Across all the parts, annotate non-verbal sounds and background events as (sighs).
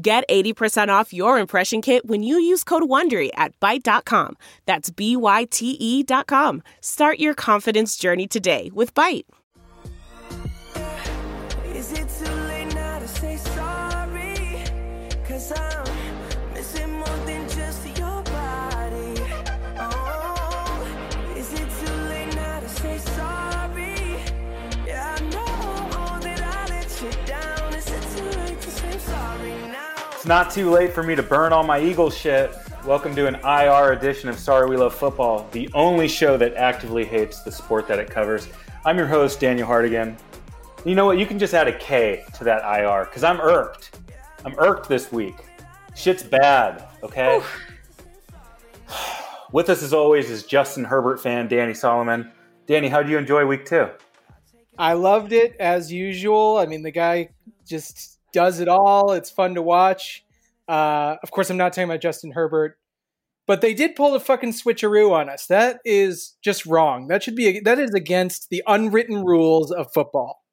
Get 80% off your impression kit when you use code WONDERY at Byte.com. That's B-Y-T-E dot com. Start your confidence journey today with Byte. Is it too late now to say sorry? Cause I'm not too late for me to burn all my Eagles shit. Welcome to an IR edition of Sorry We Love Football, the only show that actively hates the sport that it covers. I'm your host, Daniel Hardigan. You know what? You can just add a K to that IR because I'm irked. I'm irked this week. Shit's bad, okay? (sighs) With us, as always, is Justin Herbert fan Danny Solomon. Danny, how do you enjoy week two? I loved it as usual. I mean, the guy just does it all. It's fun to watch. Uh, of course, I'm not talking about Justin Herbert, but they did pull a fucking switcheroo on us. That is just wrong. That should be that is against the unwritten rules of football.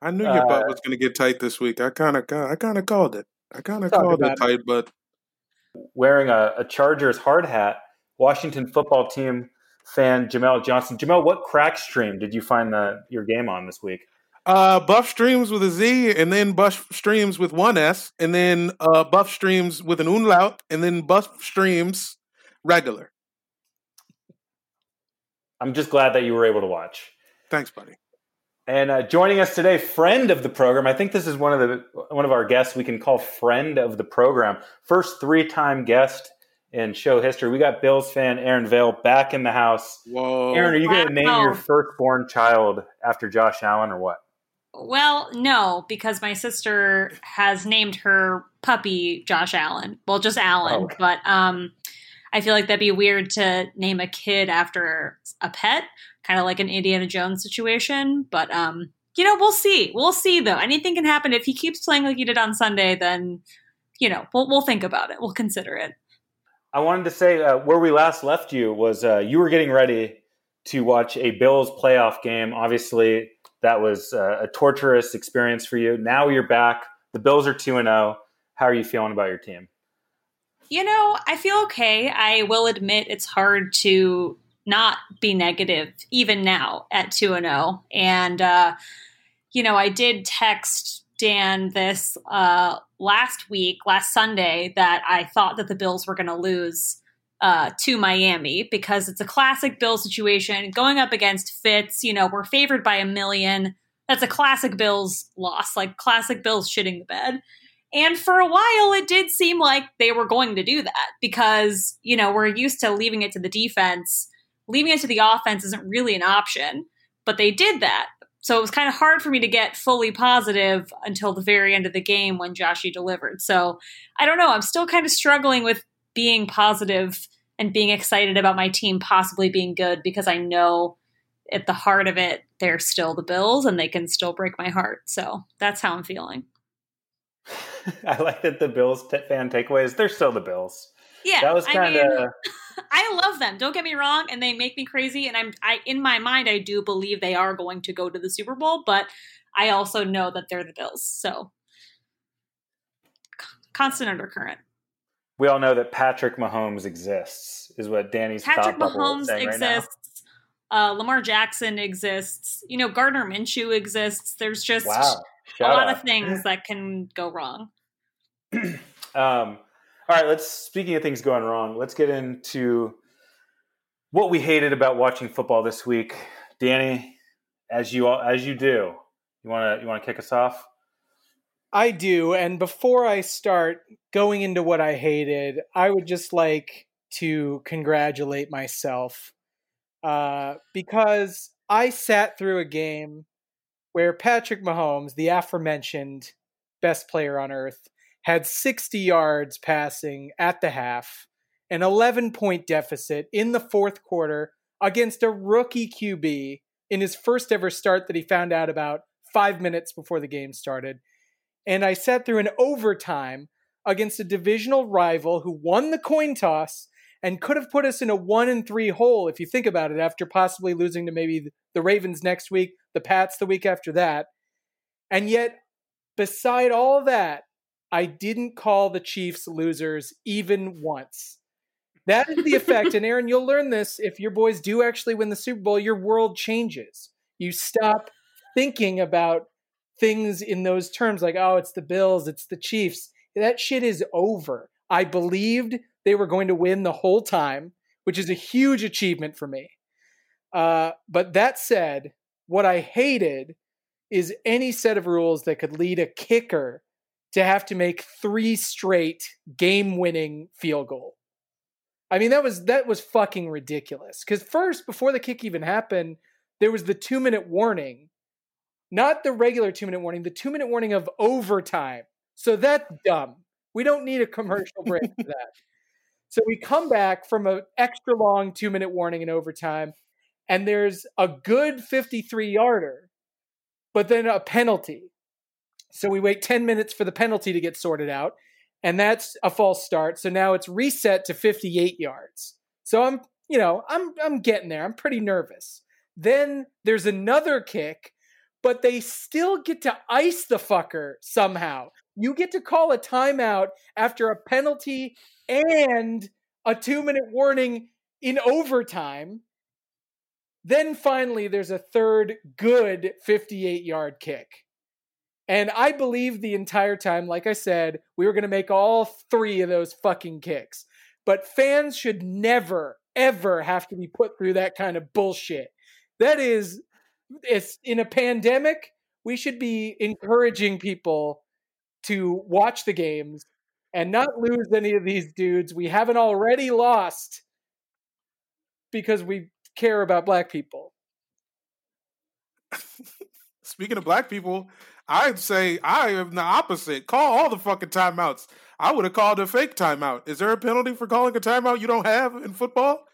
I knew your Uh, butt was going to get tight this week. I kind of, I kind of called it. I kind of called it about tight, but wearing a, a Chargers hard hat, Washington football team fan Jamel Johnson. Jamel, what crack stream did you find the, your game on this week? Uh, Buff Streams with a Z, and then Buff Streams with one S, and then uh, Buff Streams with an umlaut, and then Buff Streams regular. I'm just glad that you were able to watch. Thanks, buddy. And uh, joining us today, friend of the program. I think this is one of the one of our guests we can call friend of the program. First three time guest in show history. We got Bills fan Erin Vail back in the house. Whoa, Erin, are you going to name Wow. your firstborn child after Josh Allen or what? Well, no, because my sister has named her puppy Josh Allen. Well, just Allen, Oh. but um I feel like that'd be weird to name a kid after a pet, kind of like an Indiana Jones situation, but um you know, we'll see. We'll see though. Anything can happen if he keeps playing like he did on Sunday, then you know, we'll we'll think about it. We'll consider it. I wanted to say uh, where we last left you was uh, you were getting ready to watch a Bills playoff game. Obviously, that was uh, a torturous experience for you. Now you're back. The Bills are 2 and 0. How are you feeling about your team? You know, I feel okay. I will admit it's hard to not be negative even now at 2 and 0. And uh you know, I did text Dan this uh last week, last Sunday that I thought that the Bills were going to lose uh, to Miami because it's a classic Bill situation going up against Fitz. You know, we're favored by a million. That's a classic Bills loss, like classic Bills shitting the bed. And for a while, it did seem like they were going to do that because, you know, we're used to leaving it to the defense. Leaving it to the offense isn't really an option, but they did that. So it was kind of hard for me to get fully positive until the very end of the game when Joshy delivered. So I don't know. I'm still kind of struggling with being positive and being excited about my team possibly being good because I know at the heart of it, they're still the Bills and they can still break my heart. So that's how I'm feeling. (laughs) I like that the Bills t- fan takeaways. They're still the Bills. Yeah, that was kind of. (laughs) I love them. Don't get me wrong, and they make me crazy. And I'm, I, in my mind, I do believe they are going to go to the Super Bowl, but I also know that they're the Bills. So, constant undercurrent. We all know that Patrick Mahomes exists, is what Danny's Patrick Mahomes saying right exists. uh, Lamar Jackson exists. You know, Gardner Minshew exists. There's just Wow. a lot out. of things that can go wrong. (clears throat) Um, all right, let's. Speaking of things going wrong, let's get into what we hated about watching football this week. Danny, as you all, as you do, you want to you want to kick us off? I do. And before I start going into what I hated, I would just like to congratulate myself uh, because I sat through a game where Patrick Mahomes, the aforementioned best player on earth, had 60 yards passing at the half, an 11 point deficit in the fourth quarter against a rookie QB in his first ever start that he found out about five minutes before the game started. And I sat through an overtime against a divisional rival who won the coin toss and could have put us in a one and three hole if you think about it after possibly losing to maybe the Ravens next week, the Pats the week after that. And yet, beside all that, I didn't call the Chiefs losers even once. That is the effect. and Erin, you'll learn this if your boys do actually win the Super Bowl, your world changes. You stop thinking about things in those terms like, oh, it's the Bills, it's the Chiefs. That shit is over. I believed they were going to win the whole time, which is a huge achievement for me. Uh, but that said, what I hated is any set of rules that could lead a kicker to have to make three straight game-winning field goal. I mean, that was that was fucking ridiculous. Because first, before the kick even happened, there was the two-minute warning, not the regular two-minute warning, the two-minute warning of overtime. So that's dumb. We don't need a commercial break for (laughs) that. So we come back from an extra long two minute warning in overtime, and there's a good 53 yarder, but then a penalty. So we wait 10 minutes for the penalty to get sorted out, and that's a false start. So now it's reset to 58 yards. So I'm, you know, I'm I'm getting there. I'm pretty nervous. Then there's another kick, but they still get to ice the fucker somehow. You get to call a timeout after a penalty and a two minute warning in overtime. Then finally, there's a third good 58 yard kick. And I believed the entire time, like I said, we were going to make all three of those fucking kicks. But fans should never, ever have to be put through that kind of bullshit. That is, it's in a pandemic, we should be encouraging people to watch the games and not lose any of these dudes we haven't already lost because we care about black people. Speaking of black people, I'd say I am the opposite. Call all the fucking timeouts. I would have called a fake timeout. Is there a penalty for calling a timeout you don't have in football?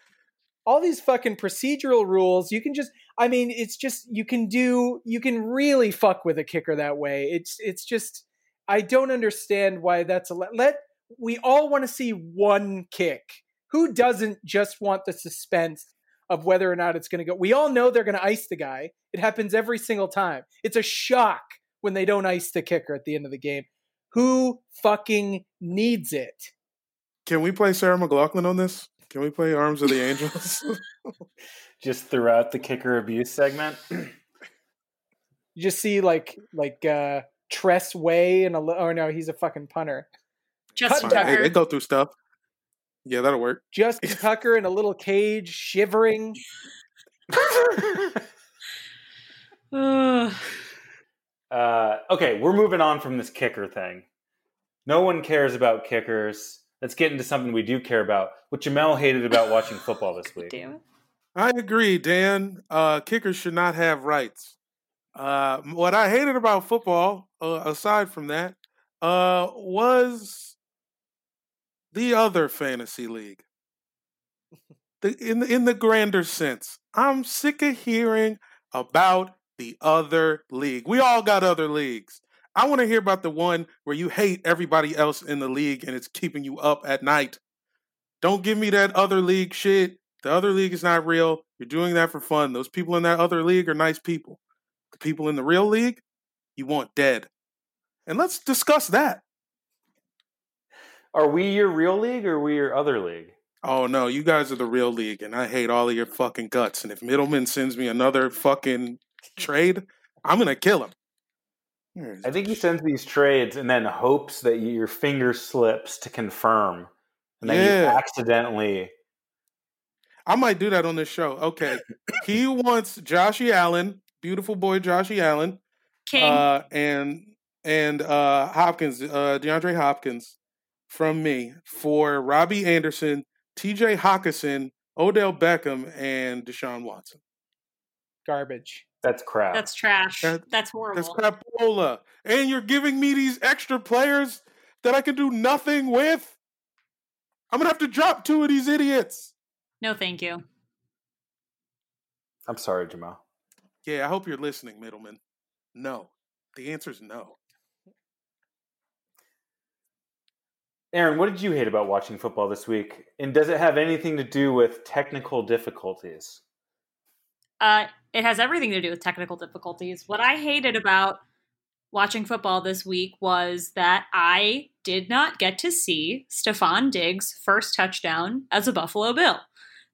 All these fucking procedural rules, you can just I mean, it's just you can do you can really fuck with a kicker that way. It's it's just I don't understand why that's a let. let we all want to see one kick. Who doesn't just want the suspense of whether or not it's going to go? We all know they're going to ice the guy. It happens every single time. It's a shock when they don't ice the kicker at the end of the game. Who fucking needs it? Can we play Sarah McLachlan on this? Can we play Arms of the Angels? (laughs) Just throughout the kicker abuse segment. (clears throat) You just see like like uh Tress Way and a li- oh no, he's a fucking punter. Justin Cut Hey, Tucker. they go through stuff. Yeah, that'll work. Justin (laughs) Tucker in a little cage, shivering. (laughs) (sighs) Uh, okay, we're moving on from this kicker thing. No one cares about kickers. Let's get into something we do care about. What Jamel hated about watching (laughs) football this week. Damn it. I agree, Dan. Uh, kickers should not have rights. Uh, what I hated about football, uh, aside from that, uh, was the other fantasy league. The, in in the grander sense, I'm sick of hearing about the other league. We all got other leagues. I want to hear about the one where you hate everybody else in the league and it's keeping you up at night. Don't give me that other league shit. The other league is not real. You're doing that for fun. Those people in that other league are nice people. The people in the real league, you want dead. And let's discuss that. Are we your real league or are we your other league? Oh no, you guys are the real league, and I hate all of your fucking guts. And if Middleman sends me another fucking trade, I'm gonna kill him. Where is I think he sends these trades and then hopes that your finger slips to confirm. And then you accidentally. I might do that on this show. Okay. he wants Joshy Allen, beautiful boy Joshy Allen, King. uh, and and uh, Hopkins, uh, DeAndre Hopkins, from me for Robbie Anderson, T.J. Hockenson, Odell Beckham, and Deshaun Watson. Garbage. That's crap. That's trash. That- That's horrible. That's crapola. And you're giving me these extra players that I can do nothing with? I'm gonna have to drop two of these idiots. No, thank you. I'm sorry, Jamal. Yeah, I hope you're listening, middleman. No. The answer is no. Erin, what did you hate about watching football this week? And does it have anything to do with technical difficulties? Uh, it has everything to do with technical difficulties. What I hated about watching football this week was that I did not get to see Stefon Diggs' first touchdown as a Buffalo Bill.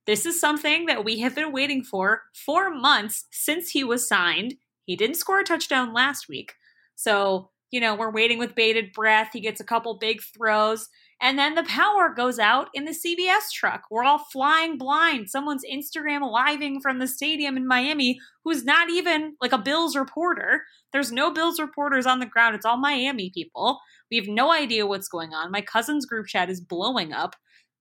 This is something that we have been waiting for for months since he was signed. He didn't score a touchdown last week. So, you know, we're waiting with bated breath. He gets a couple big throws. And then the power goes out in the CBS truck. We're all flying blind. Someone's Instagram living from the stadium in Miami who's not even like a Bills reporter. There's no Bills reporters on the ground. It's all Miami people. We have no idea what's going on. My cousin's group chat is blowing up.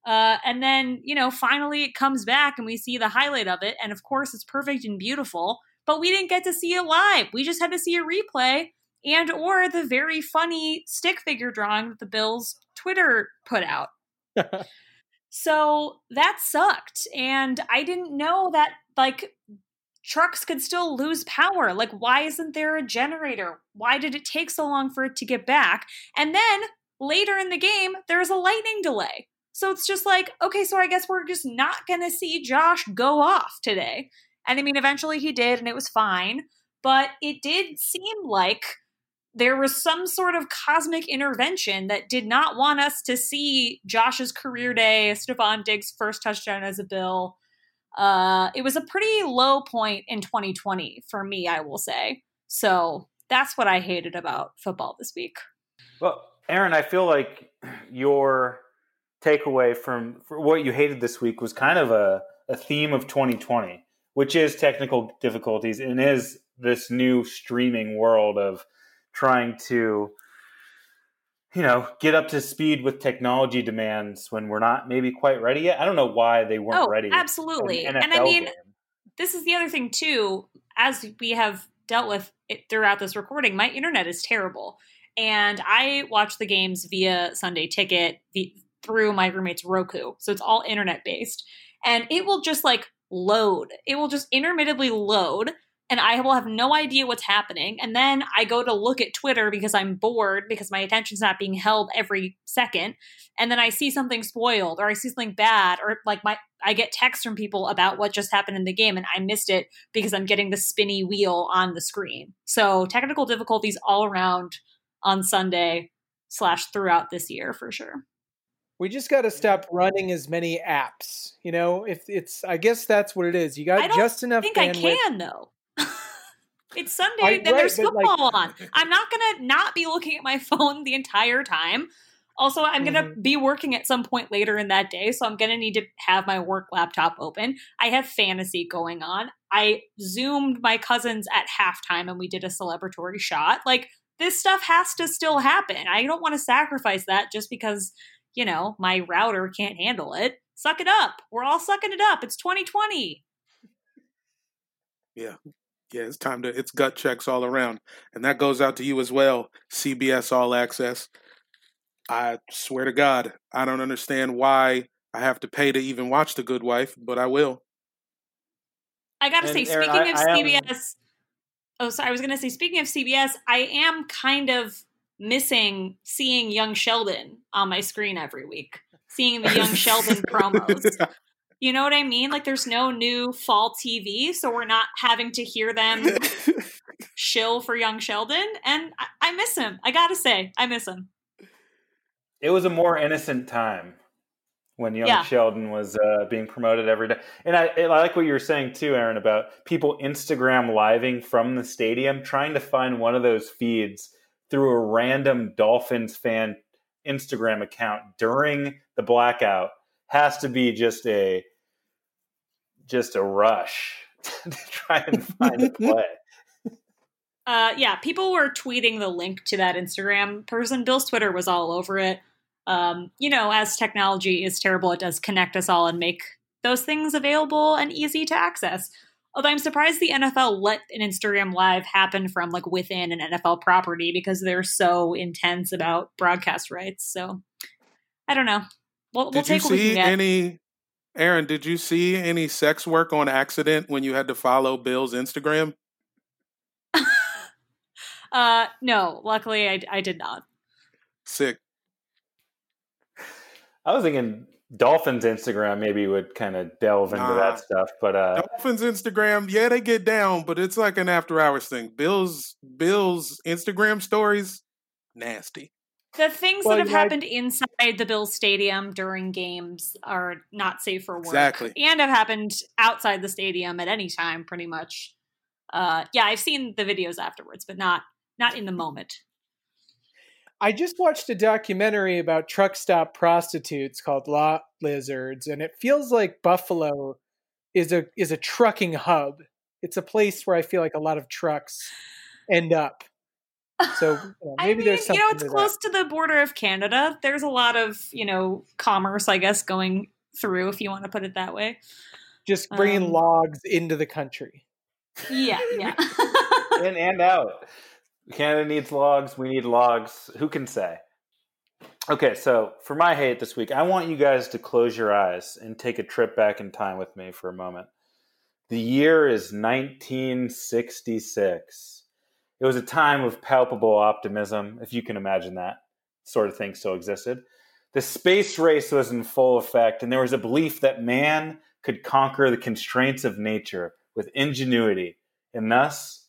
Uh, and then, you know, finally it comes back and we see the highlight of it. And of course, it's perfect and beautiful, but we didn't get to see it live. We just had to see a replay and or the very funny stick figure drawing that the Bills Twitter put out. (laughs) so that sucked. And I didn't know that, like, trucks could still lose power. Like, why isn't there a generator? Why did it take so long for it to get back? And then later in the game, there's a lightning delay. So it's just like, okay, so I guess we're just not going to see Josh go off today. And I mean, eventually he did, and it was fine. But it did seem like there was some sort of cosmic intervention that did not want us to see Josh's career day, Stefon Diggs' first touchdown as a Bill. Uh, it was a pretty low point in 2020 for me, I will say. So that's what I hated about football this week. Well, Erin, I feel like your takeaway from what you hated this week was kind of a, a theme of 2020, which is technical difficulties and is this new streaming world of trying to you know get up to speed with technology demands when we're not maybe quite ready yet. I don't know why they weren't oh, ready. Absolutely, an and I mean, game. this is the other thing too. As we have dealt with it throughout this recording, my internet is terrible, and I watch the games via Sunday Ticket through my roommate's Roku. So it's all internet based. And it will just like load. It will just intermittently load and I will have no idea what's happening. And then I go to look at Twitter because I'm bored because my attention's not being held every second. And then I see something spoiled or I see something bad or like my I get texts from people about what just happened in the game and I missed it because I'm getting the spinny wheel on the screen. So technical difficulties all around on Sunday slash throughout this year for sure. We just got to stop running as many apps. You know, if it's, I guess that's what it is. You got just enough. I think bandwidth. I can though. It's Sunday, I, then right, there's football like, on. (laughs) I'm not gonna not be looking at my (laughs) phone the entire time. Also, I'm mm-hmm. gonna be working at some point later in that day, so I'm gonna need to have my work laptop open. I have fantasy going on. I zoomed my cousins at halftime and we did a celebratory shot. Like this stuff has to still happen. I don't want to sacrifice that just because you know, my router can't handle it. Suck it up. We're all sucking it up. It's 2020. Yeah. Yeah, it's time to it's gut checks all around. And that goes out to you as well, CBS All Access. I swear to God, I don't understand why I have to pay to even watch The Good Wife, but I will. I gotta and say, Erin, speaking I, of I CBS, am... oh, sorry, I was gonna say, speaking of CBS, I am kind of missing seeing young Sheldon on my screen every week, seeing the young Sheldon (laughs) promos. You know what I mean? Like there's no new fall TV, so we're not having to hear them (laughs) shill for young Sheldon. And I, I miss him. I gotta say, I miss him. It was a more innocent time when young yeah. Sheldon was uh, being promoted every day. And I, I, like what you were saying too, Erin, about people Instagram living from the stadium, trying to find one of those feeds through a random Dolphins fan Instagram account during the blackout has to be just a just a rush (laughs) to try and find a (laughs) play. Uh, yeah, people were tweeting the link to that Instagram person. Bill's Twitter was all over it. Um, you know, as technology is terrible, it does connect us all and make those things available and easy to access. Although I'm surprised the NFL let an Instagram live happen from like within an NFL property because they're so intense about broadcast rights. So I don't know. We'll, we'll Did you take what we can see get. any, Erin? Did you see any sex work on accident when you had to follow Bill's Instagram? (laughs) uh, no, luckily I, I did not. Sick. I was thinking Dolphins Instagram maybe would kind of delve into Nah. that stuff, but uh, Dolphins Instagram, yeah, they get down, but it's like an after hours thing. Bill's Bill's Instagram stories, nasty. The things Well, that have I- happened inside the Bills stadium during games are not safe for work. Exactly. And have happened outside the stadium at any time, pretty much. Uh, yeah, I've seen the videos afterwards, but not not in the moment. I just watched a documentary about truck stop prostitutes called Lot Lizards, and it feels like Buffalo is a is a trucking hub. It's a place where I feel like a lot of trucks end up. So you know, I maybe mean, there's you know, it's to close to the border of Canada. There's a lot of, you know, commerce, I guess, going through, if you want to put it that way. Just bringing um, logs into the country. Yeah, yeah. (laughs) (laughs) in and out. Canada needs logs. We need logs. Who can say? Okay, so for my hate this week, I want you guys to close your eyes and take a trip back in time with me for a moment. The year is 1966. It was a time of palpable optimism, if you can imagine that sort of thing still existed. The space race was in full effect, and there was a belief that man could conquer the constraints of nature with ingenuity, and thus,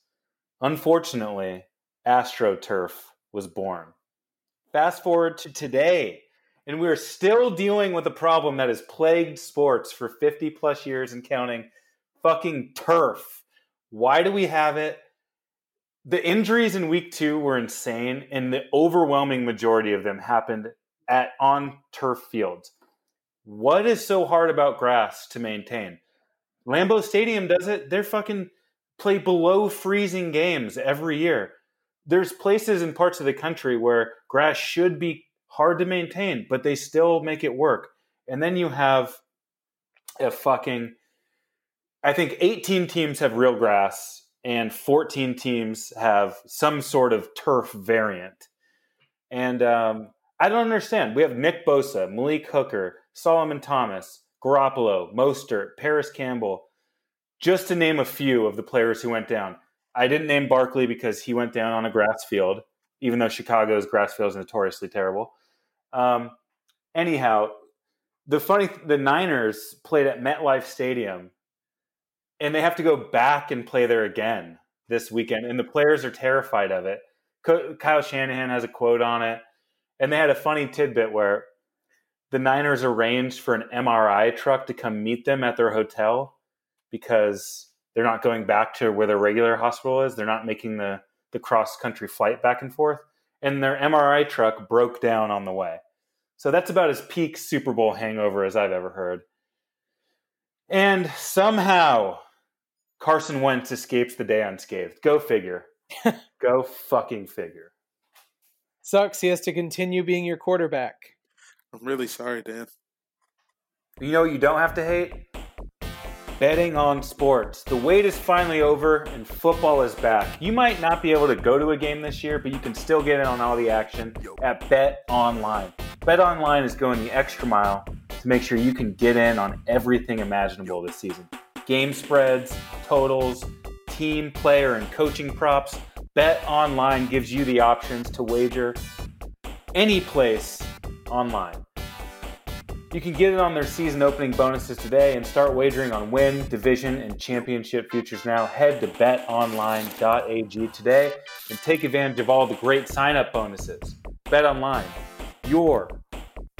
unfortunately, AstroTurf was born. Fast forward to today, and we're still dealing with a problem that has plagued sports for 50 plus years and counting fucking turf. Why do we have it? The injuries in week two were insane, and the overwhelming majority of them happened at on turf fields. What is so hard about grass to maintain? Lambeau Stadium does it. They're fucking play below freezing games every year. There's places in parts of the country where grass should be hard to maintain, but they still make it work. And then you have a fucking I think 18 teams have real grass and 14 teams have some sort of turf variant. And um, I don't understand. We have Nick Bosa, Malik Hooker, Solomon Thomas, Garoppolo, Mostert, Parris Campbell, just to name a few of the players who went down. I didn't name Barkley because he went down on a grass field, even though Chicago's grass field is notoriously terrible. Um, anyhow, the funny, the Niners played at MetLife Stadium, and they have to go back and play there again this weekend, and the players are terrified of it. Kyle Shanahan has a quote on it, and they had a funny tidbit where the Niners arranged for an MRI truck to come meet them at their hotel because they're not going back to where their regular hospital is. They're not making the, the cross country flight back and forth. And their MRI truck broke down on the way. So that's about as peak Super Bowl hangover as I've ever heard. And somehow Carson Wentz escapes the day unscathed. Go figure. (laughs) Go fucking figure. Sucks. He has to continue being your quarterback. I'm really sorry, Dan. You know what you don't have to hate? Betting on sports. The wait is finally over and football is back. You might not be able to go to a game this year, but you can still get in on all the action at Bet Online. Bet Online is going the extra mile to make sure you can get in on everything imaginable this season. Game spreads, totals, team, player, and coaching props. Bet Online gives you the options to wager any place online. You can get it on their season opening bonuses today and start wagering on win, division, and championship futures now. Head to betonline.ag today and take advantage of all the great sign up bonuses. Bet Online, your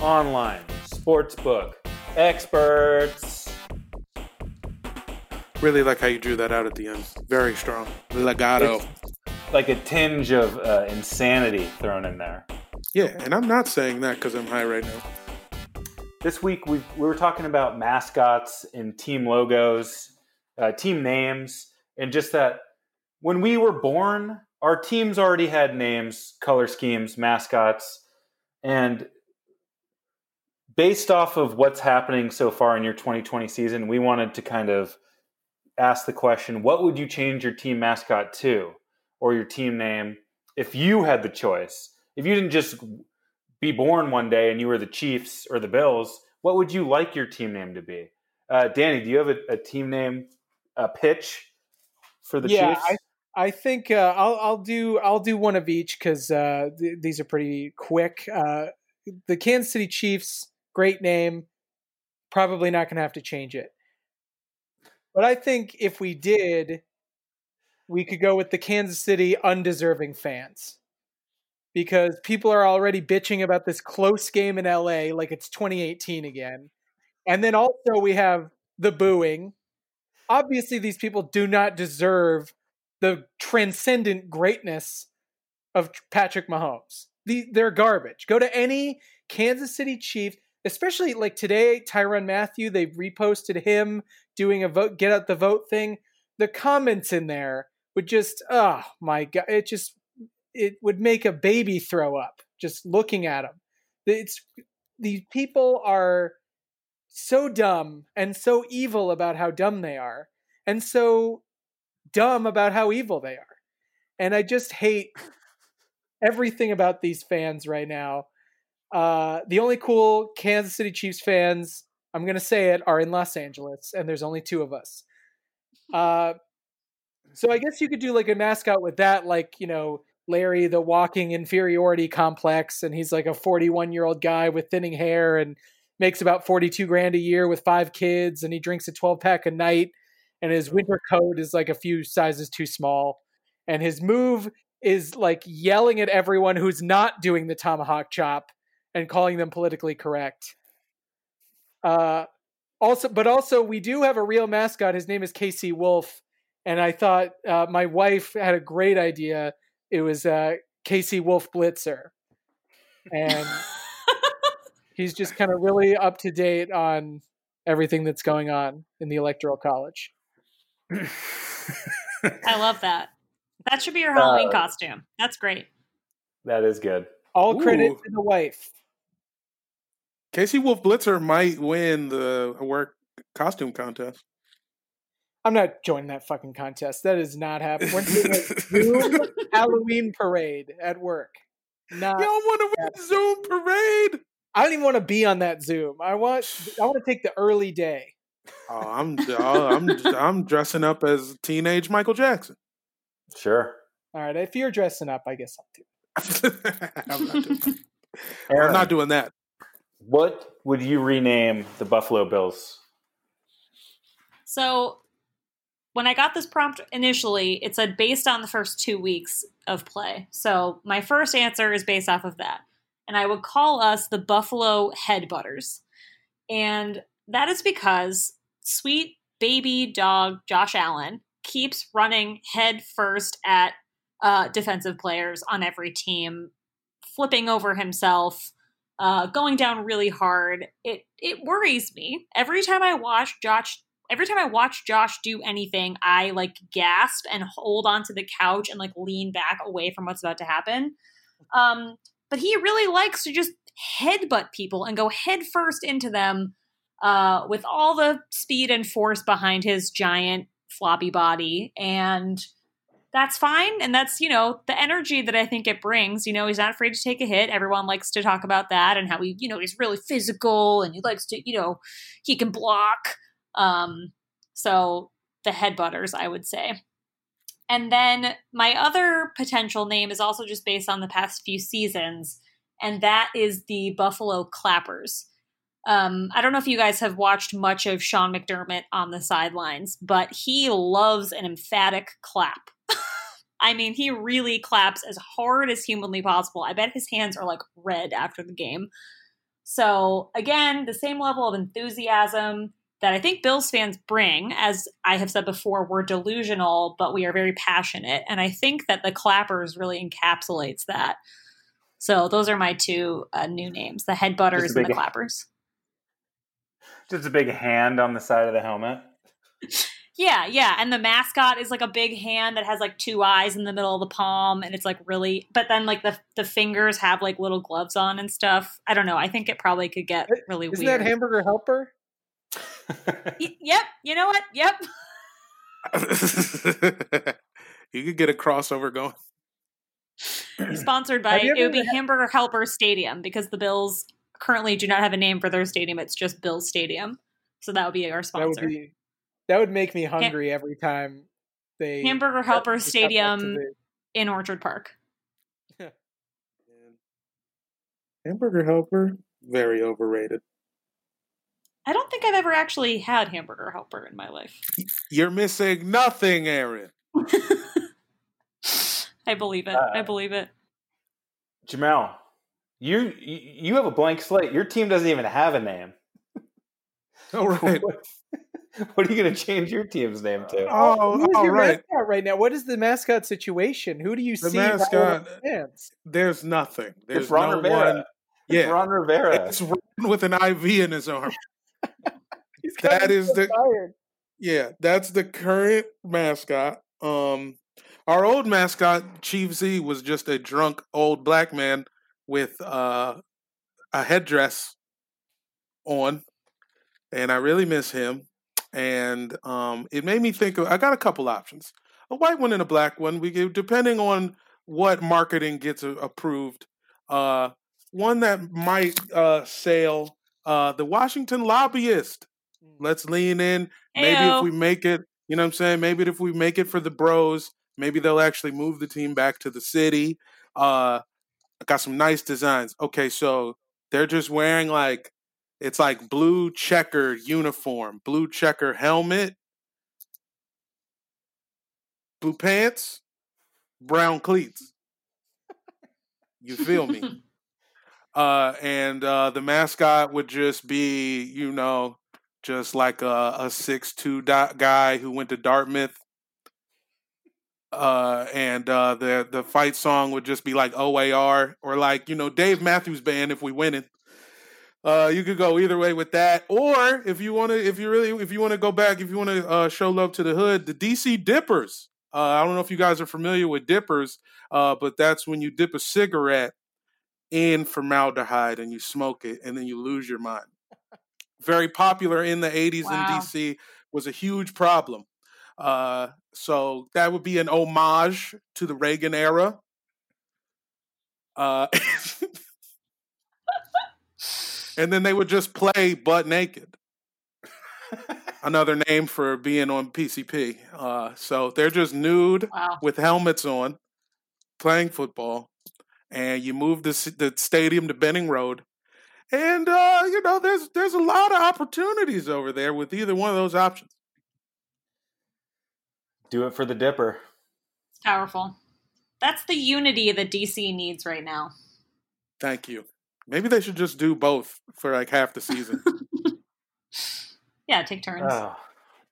online sportsbook experts. Really like how you drew that out at the end. Very strong. Legato. It's like a tinge of uh, insanity thrown in there. Yeah, and I'm not saying that because I'm high right now. This week we we were talking about mascots and team logos, uh, team names, and just that when we were born, our teams already had names, color schemes, mascots, and based off of what's happening so far in your 2020 season, we wanted to kind of ask the question, what would you change your team mascot to or your team name if you had the choice? If you didn't just be born one day and you were the Chiefs or the Bills, what would you like your team name to be? Uh, Danny, do you have a, a team name a pitch for the yeah, Chiefs? I, I think uh, I'll I'll do I'll do one of each because uh, th- these are pretty quick. Uh, the Kansas City Chiefs, great name. Probably not going to have to change it. But I think if we did, we could go with the Kansas City undeserving fans. Because people are already bitching about this close game in LA like it's 2018 again. And then also we have the booing. Obviously, these people do not deserve the transcendent greatness of Patrick Mahomes. The, they're garbage. Go to any Kansas City Chief, especially like today, Tyrann Mathieu, they reposted him doing a vote, get out the vote thing. The comments in there would just, oh my God, it just, it would make a baby throw up just looking at them. It's, these people are so dumb and so evil about how dumb they are and so dumb about how evil they are. And I just hate everything about these fans right now. Uh, the only cool Kansas City Chiefs fans, I'm going to say it, are in Los Angeles, and there's only two of us. Uh, so I guess you could do like a mascot with that, like, you know, Larry, the walking inferiority complex, and he's like a 41 year old guy with thinning hair and makes about 42 grand a year with five kids, and he drinks a 12 pack a night, and his winter coat is like a few sizes too small. And his move is like yelling at everyone who's not doing the tomahawk chop and calling them politically correct. Uh, also, but also we do have a real mascot. His name is KC Wolf, and I thought uh, my wife had a great idea. It was uh, KC Wolf Blitzer, and (laughs) he's just kind of really up to date on everything that's going on in the electoral college. I love that. That should be your Halloween Uh, costume. That's great. that is good. All credit to the wife. KC Wolf Blitzer might win the work costume contest. I'm not joining that fucking contest. That is not happening. We're doing a (laughs) Zoom Halloween parade at work. Not. Y'all want to win Zoom parade? I don't even want to be on that Zoom. I want. I want to take the early day. Oh, I'm oh, I'm I'm dressing up as teenage Michael Jackson. Sure. All right. If you're dressing up, I guess I'll do. I'm, not doing, Erin, I'm not doing that. What would you rename the Buffalo Bills? So when I got this prompt initially, it said based on the first two weeks of play. So my first answer is based off of that. And I would call us the Buffalo Headbutters. And that is because sweet baby dog Josh Allen keeps running head first at uh, defensive players on every team, flipping over himself, uh, going down really hard. It it worries me every time I watch Josh. Every time I watch Josh do anything, I like gasp and hold onto the couch and like lean back away from what's about to happen. Um, but he really likes to just headbutt people and go head first into them uh, with all the speed and force behind his giant floppy body. And that's fine. And that's, you know, the energy that I think it brings. You know, he's not afraid to take a hit. Everyone likes to talk about that and how he, you know, he's really physical and he likes to, you know, he can block. Um, so the headbutters, I would say. And then my other potential name is also just based on the past few seasons, and that is the Buffalo Clappers. Um, I don't know if you guys have watched much of Sean McDermott on the sidelines, but he loves an emphatic clap. I mean, he really claps as hard as humanly possible. I bet his hands are like red after the game. So, again, the same level of enthusiasm that I think Bills fans bring. As I have said before, we're delusional, but we are very passionate. And I think that the Clappers really encapsulates that. So, those are my two uh, new names the head butters and the Clappers. Just a big hand on the side of the helmet. (laughs) Yeah, yeah. And the mascot is like a big hand that has like two eyes in the middle of the palm and it's like really but then like the the fingers have like little gloves on and stuff. I don't know. I think it probably could get really weird. Isn't weird. that Hamburger Helper? (laughs) Y- yep, you know what? Yep. (laughs) you could get a crossover going. Sponsored by it would be had- Hamburger Helper Stadium because the Bills currently do not have a name for their stadium. It's just Bills Stadium. So that would be our That sponsor. would be that would make me hungry every time they Hamburger Helper they come up to Stadium the- in Orchard Park. (laughs) Hamburger Helper, very overrated. I don't think I've ever actually had Hamburger Helper in my life. You're missing nothing, Erin. (laughs) I believe it. Uh, I believe it. Jamel, you you you have a blank slate. Your team doesn't even have a name. All right. (laughs) What, (laughs) what are you going to change your team's name to? Oh, Who is all your right. mascot right now? What is the mascot situation? Who do you The see? mascot- the? There's nothing. There's it's Ron no Rivera. one. It's Yeah. Ron Rivera. It's Ron with an IV in his arm. (laughs) He's That gotta be is so the- tired. Yeah, that's the current mascot. Um, our old mascot, Chief Zee, was just a drunk old black man with uh, a headdress on, and I really miss him. And um, it made me think of. I got a couple options: a white one and a black one. We give, depending on what marketing gets approved. Uh, one that might uh, sail. Uh, the Washington lobbyist. Let's lean in. Maybe Ayo. if we make it, you know what I'm saying? Maybe if we make it for the bros, maybe they'll actually move the team back to the city. Uh I got some nice designs. Okay, so they're just wearing like it's like blue checkered uniform, blue checker helmet, blue pants, brown cleats. You feel me? (laughs) uh, and uh, the mascot would just be, you know, just like a, a six two dot guy who went to Dartmouth. Uh, and uh, the the fight song would just be like OAR or like you know Dave Matthews Band if we win it. Uh, you could go either way with that, or if you want to, if you really, if you want to go back, if you want to uh, show love to the hood, the DC Dippers. Uh, I don't know if you guys are familiar with dippers, uh, but that's when you dip a cigarette in formaldehyde and you smoke it, and then you lose your mind. Very popular in the 80s Wow. in DC, was a huge problem. Uh, so that would be an homage to the Reagan era. (laughs) (laughs) (laughs) And then they would just play butt naked. Another name for being on PCP. Uh, so they're just nude Wow. with helmets on, playing football, and you move the the stadium to Benning Road, and uh, you know there's there's a lot of opportunities over there with either one of those options. Do it for the Dipper. It's powerful. That's the unity that DC needs right now. Thank you. Maybe they should just do both for like half the season. (laughs) Yeah, take turns. Oh.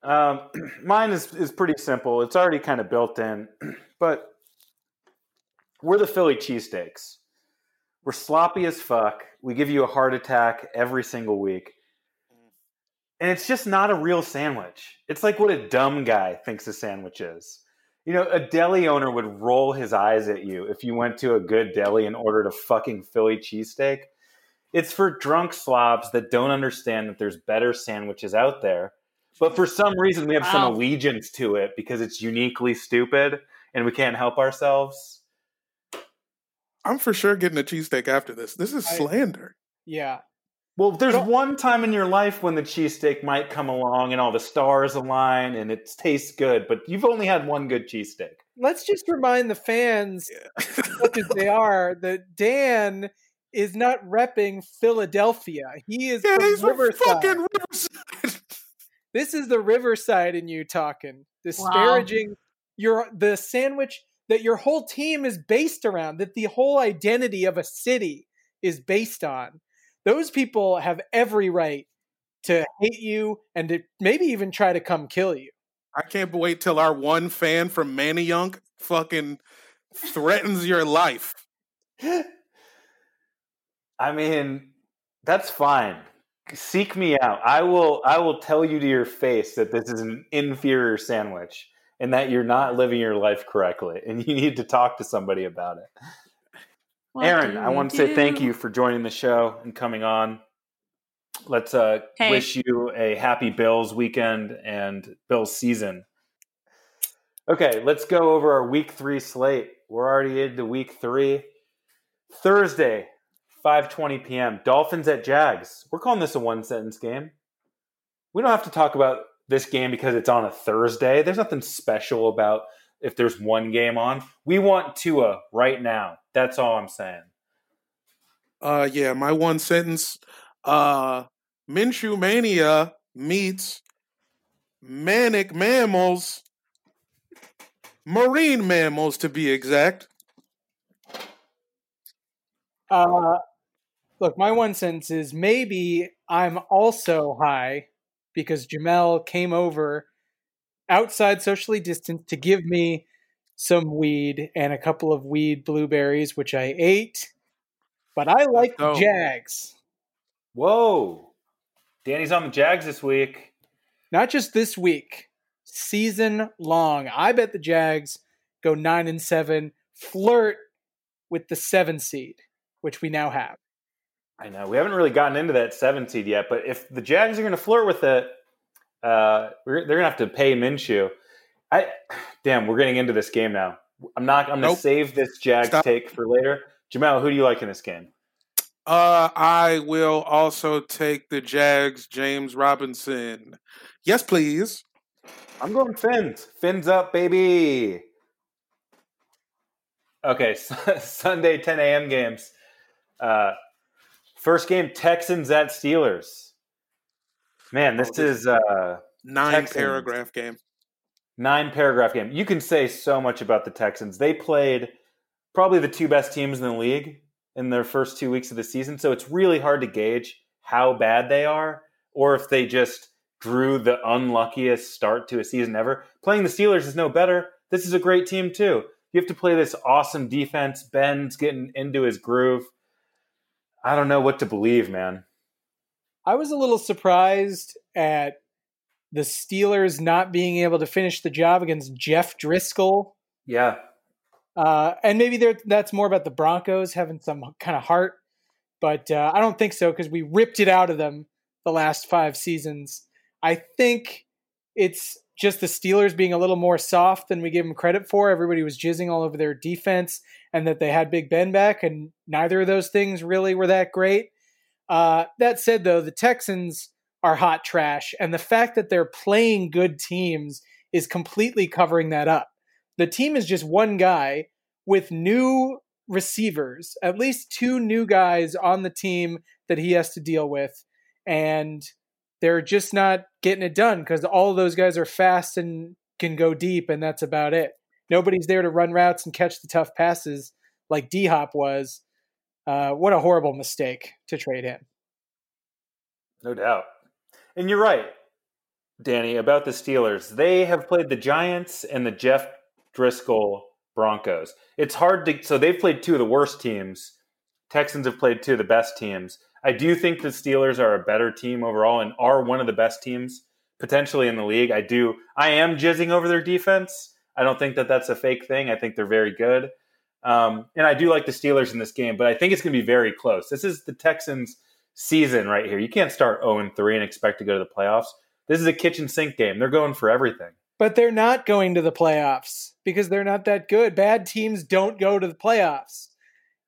Um, (clears throat) mine is, is pretty simple. It's already kind of built in, (clears throat) but we're the Philly cheesesteaks. We're sloppy as fuck. We give you a heart attack every single week. And it's just not a real sandwich. It's like what a dumb guy thinks a sandwich is. You know, a deli owner would roll his eyes at you if you went to a good deli and ordered a fucking Philly cheesesteak. It's for drunk slobs that don't understand that there's better sandwiches out there. But for some reason, we have some allegiance to it because it's uniquely stupid and we can't help ourselves. I'm for sure getting a cheesesteak after this. This is I- slander. Yeah. Well, there's Well- one time in your life when the cheesesteak might come along and all the stars align and it tastes good, but you've only had one good cheesesteak. Let's just remind the fans, such as they are, that Dan is not repping Philadelphia. He is yeah, from he's from Riverside. fucking Riverside. (laughs) This is the Riverside in you talking, disparaging your the sandwich that your whole team is based around, that the whole identity of a city is based on. Those people have every right to hate you and to maybe even try to come kill you. I can't wait till our one fan from Manny Manayunk fucking threatens your life. I mean, that's fine. Seek me out. I will I will tell you to your face that this is an inferior sandwich and that you're not living your life correctly and you need to talk to somebody about it. What Erin, I want to say thank you for joining the show and coming on. Let's uh, Hey. wish you a happy Bills weekend and Bills season. Okay, let's go over our week three slate. We're already into week three. Thursday, 5:20 p.m. Dolphins at Jags. We're calling this a one sentence game. We don't have to talk about this game because it's on a Thursday. There's nothing special about if there's one game on. We want Tua right now. That's all I'm saying. Uh, yeah, my one sentence. Uh, Minshew mania meets manic mammals, marine mammals to be exact. Uh, look, my one sentence is maybe I'm also high because Jamel came over outside socially distanced to give me some weed and a couple of weed blueberries, which I ate. But I like the. Jags. Whoa. Danny's on the Jags this week. Not just this week, season long. I bet the Jags go nine and seven, flirt with the seven seed, which we now have. I know we haven't really gotten into that seven seed yet, but if the Jags are going to flirt with it, uh, we're, they're going to have to pay Minshew. I damn, we're getting into this game now. I'm not. I'm Nope. save this Jags Stop. take for later. Jamal, who do you like in this game? Uh, I will also take the Jags, James Robinson. Yes, please. I'm going Fins. Fins up, baby. Okay, (laughs) Sunday 10 a.m. games. Uh, first game, Texans at Steelers. Man, this Oh, is uh, Nine Texans. paragraph game. nine paragraph game. You can say so much about the Texans. They played probably the two best teams in the league in their first two weeks of the season, so it's really hard to gauge how bad they are or if they just drew the unluckiest start to a season ever. Playing the Steelers is no better. This is a great team too. You have to play this awesome defense. Ben's getting into his groove. I don't know what to believe, man. I was a little surprised at the Steelers not being able to finish the job against Jeff Driskel. Yeah. Uh, and maybe that's more about the Broncos having some kind of heart, but uh, I don't think so because we ripped it out of them the last five seasons. I think it's just the Steelers being a little more soft than we give them credit for. Everybody was jizzing all over their defense and that they had Big Ben back, and neither of those things really were that great. Uh, that said, though, the Texans are hot trash, and the fact that they're playing good teams is completely covering that up. The team is just one guy with new receivers, at least two new guys on the team that he has to deal with, and they're just not getting it done because all of those guys are fast and can go deep, and that's about it. Nobody's there to run routes and catch the tough passes like D Hop was. Uh, what a horrible mistake to trade him. No doubt. And you're right, Danny, about the Steelers. They have played the Giants and the Jeff Driskel Broncos. It's hard to so they've played two of the worst teams. Texans have played two of the best teams. I do think the Steelers are a better team overall and are one of the best teams potentially in the league. I do I am jizzing over their defense. I don't think that that's a fake thing. I think they're very good. Um, and I do like the Steelers in this game, but I think it's going to be very close. This is the Texans' season right here. You can't start 0 3 and expect to go to the playoffs. This is a kitchen sink game. They're going for everything. But they're not going to the playoffs because they're not that good. Bad teams don't go to the playoffs.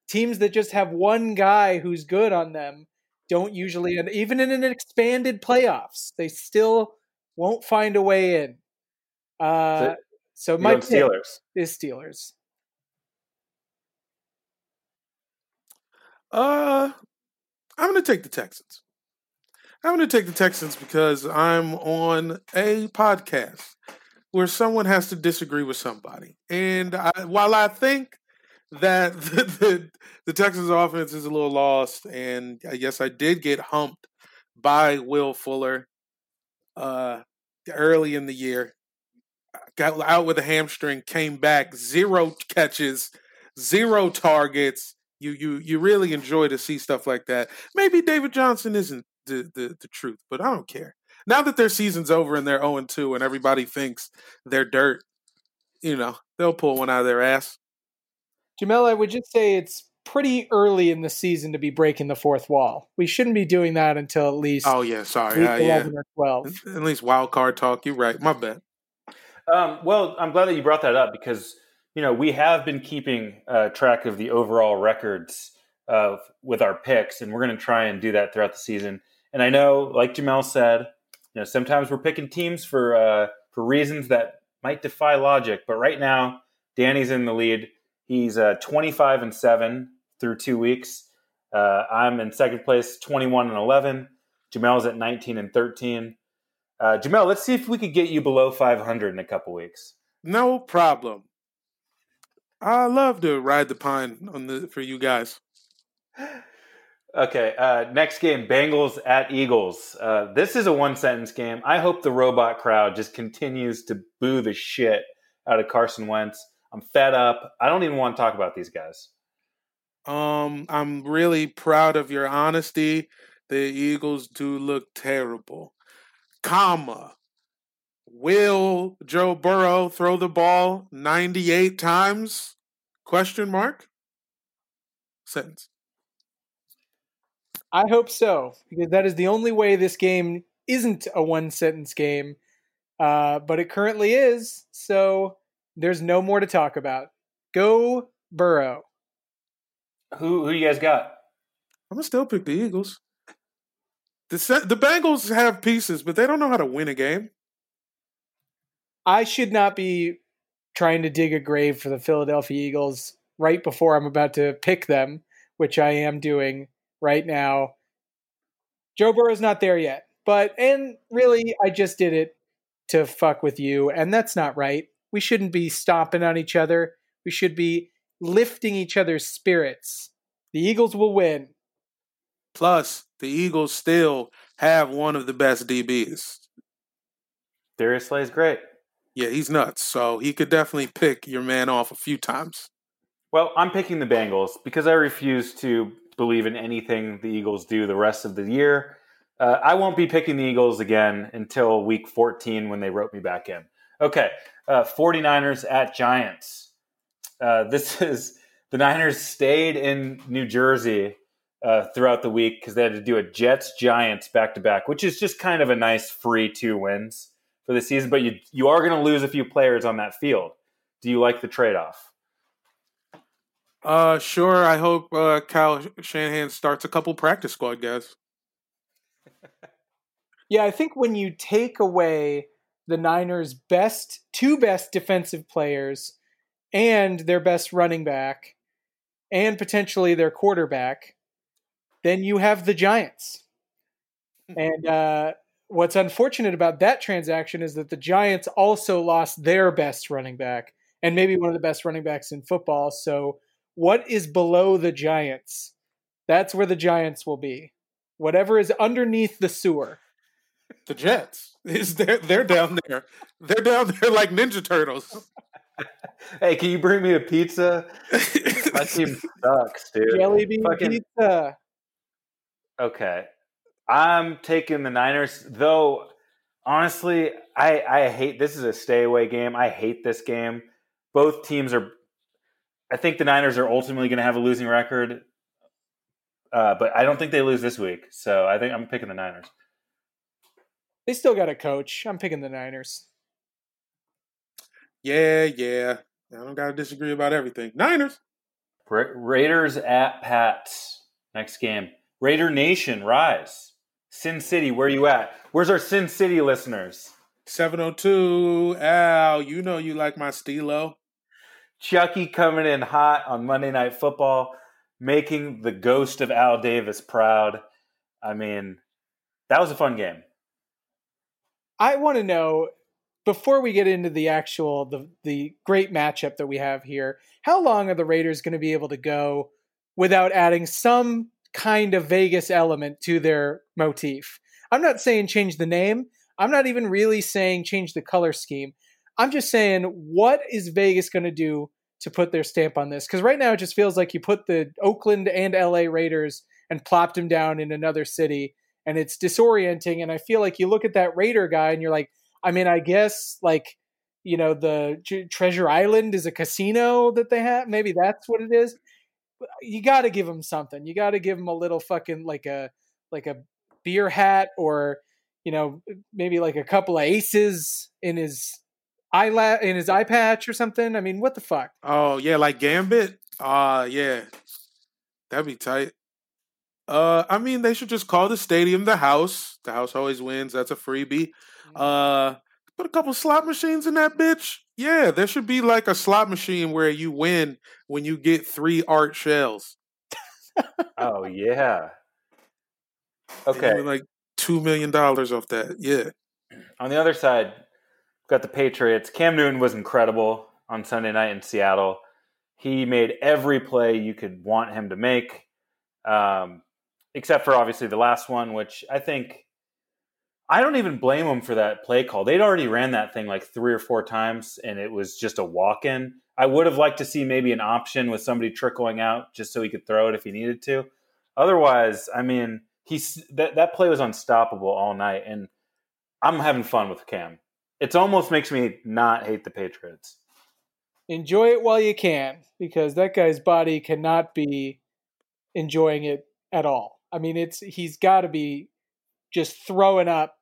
Teams that just have one guy who's good on them don't usually, and even in an expanded playoffs, they still won't find a way in. Uh, so my Steelers. is Steelers. Uh, I'm going to take the Texans. I'm going to take the Texans because I'm on a podcast where someone has to disagree with somebody. And I, while I think that (laughs) the, the, the Texans offense is a little lost, and I guess I did get humped by Will Fuller uh, early in the year. Got out with a hamstring, came back, zero catches, zero targets. You you you really enjoy to see stuff like that. Maybe David Johnson isn't the, the, the truth, but I don't care. Now that their season's over and they're 0 2 and everybody thinks they're dirt, you know, they'll pull one out of their ass. Jamel, I would just say it's pretty early in the season to be breaking the fourth wall. We shouldn't be doing that until at least Oh yeah, sorry. week Uh, yeah. 11 or 12. At least wild card talk. You're right. My bad. Um, well, I'm glad that you brought that up because you know we have been keeping uh, track of the overall records of with our picks, and we're going to try and do that throughout the season. And I know, like Jamel said, you know sometimes we're picking teams for uh, for reasons that might defy logic. But right now, Danny's in the lead. He's uh, 25 and seven through two weeks. Uh, I'm in second place, 21 and 11. Jamel's at 19 and 13. Uh, Jamel, let's see if we could get you below 500 in a couple weeks. No problem. I love to ride the pine on the for you guys. Okay, uh, next game Bengals at Eagles. Uh, this is a one sentence game. I hope the robot crowd just continues to boo the shit out of Carson Wentz. I'm fed up. I don't even want to talk about these guys. Um, I'm really proud of your honesty. The Eagles do look terrible. Comma. Will Joe Burrow throw the ball 98 times? Question mark. Sentence. I hope so because that is the only way this game isn't a one sentence game. Uh, but it currently is, so there's no more to talk about. Go Burrow. Who who you guys got? I'm gonna still pick the Eagles. The the Bengals have pieces, but they don't know how to win a game. I should not be trying to dig a grave for the Philadelphia Eagles right before I'm about to pick them, which I am doing right now. Joe Burrow's not there yet, but and really, I just did it to fuck with you, and that's not right. We shouldn't be stomping on each other. We should be lifting each other's spirits. The Eagles will win. Plus, the Eagles still have one of the best DBs. Darius Slay's great. Yeah, he's nuts. So he could definitely pick your man off a few times. Well, I'm picking the Bengals because I refuse to believe in anything the Eagles do the rest of the year. Uh, I won't be picking the Eagles again until week 14 when they wrote me back in. Okay, uh, 49ers at Giants. Uh, this (laughs) is the Niners stayed in New Jersey uh, throughout the week because they had to do a Jets Giants back to back, which is just kind of a nice free two wins for the season. But you you are going to lose a few players on that field. Do you like the trade off? Uh, sure. I hope uh, Kyle Shanahan starts a couple practice squad guys. (laughs) Yeah, I think when you take away the Niners' best two best defensive players and their best running back and potentially their quarterback, then you have the Giants. (laughs) and uh, what's unfortunate about that transaction is that the Giants also lost their best running back and maybe one of the best running backs in football. So, what is below the Giants? That's where the Giants will be. Whatever is underneath the sewer. The Jets is they're they're down there. They're down there like Ninja Turtles. (laughs) Hey, can you bring me a pizza? My team (laughs) sucks, dude. Jelly bean Fucking- pizza. Okay. I'm taking the Niners, though honestly, I, I hate this is a stay away game. I hate this game. Both teams are I think the Niners are ultimately going to have a losing record. Uh, but I don't think they lose this week. So I think I'm picking the Niners. They still got a coach. I'm picking the Niners. Yeah, yeah. I don't gotta disagree about everything. Niners. Ra- Raiders at Pats. Next game. Raider Nation, rise. Sin City, where you at? Where's our Sin City listeners? 702. Al, you know you like my stilo. Chucky coming in hot on Monday Night Football, making the ghost of Al Davis proud. I mean, that was a fun game. I want to know before we get into the actual the the great matchup that we have here, how long are the Raiders going to be able to go without adding some kind of Vegas element to their motif? I'm not saying change the name. I'm not even really saying change the color scheme. I'm just saying what is Vegas going to do to put their stamp on this? Because right now it just feels like you put the Oakland and LA Raiders and plopped them down in another city, and it's disorienting. And I feel like you look at that Raider guy and you're like, I mean, I guess like you know the Treasure Island is a casino that they have. Maybe that's what it is. But You got to give him something. You got to give him a little fucking like a like a beer hat or you know maybe like a couple of aces in his eyelash in his eye patch or something. I mean, what the fuck? Oh yeah, like Gambit. Uh yeah. That'd be tight. Uh I mean they should just call the stadium the house. The house always wins. That's a freebie. Uh put a couple slot machines in that bitch. Yeah, there should be like a slot machine where you win when you get three Art Shells. Oh yeah. Okay. like two million dollars off that. Yeah. On the other side, we've got the Patriots. Cam Newton was incredible on Sunday night in Seattle. He made every play you could want him to make, um, except for obviously the last one, which I think I don't even blame him for that play call. They'd already ran that thing like three or four times, and it was just a walk in. I would have liked to see maybe an option with somebody trickling out just so he could throw it if he needed to. Otherwise, I mean, he's that that play was unstoppable all night, and I'm having fun with Cam. It almost makes me not hate the Patriots. Enjoy it while you can, because that guy's body cannot be enjoying it at all. I mean, it's he's got to be just throwing up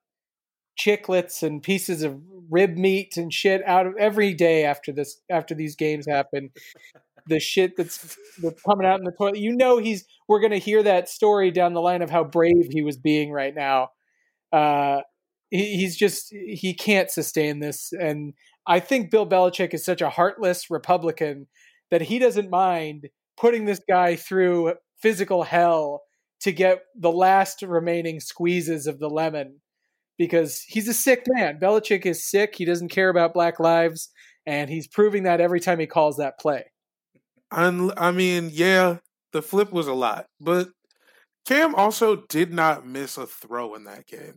chiclets and pieces of rib meat and shit out of every day after this after these games happen. the shit that's, that's coming out in the toilet. You know, he's we're gonna hear that story down the line of how brave he was being right now. Uh, he, he's just he can't sustain this, and I think Bill Belichick is such a heartless Republican that he doesn't mind putting this guy through physical hell to get the last remaining squeezes of the lemon because he's a sick man. Belichick is sick. He doesn't care about black lives, and he's proving that every time he calls that play. I mean, yeah, the flip was a lot, but Cam also did not miss a throw in that game.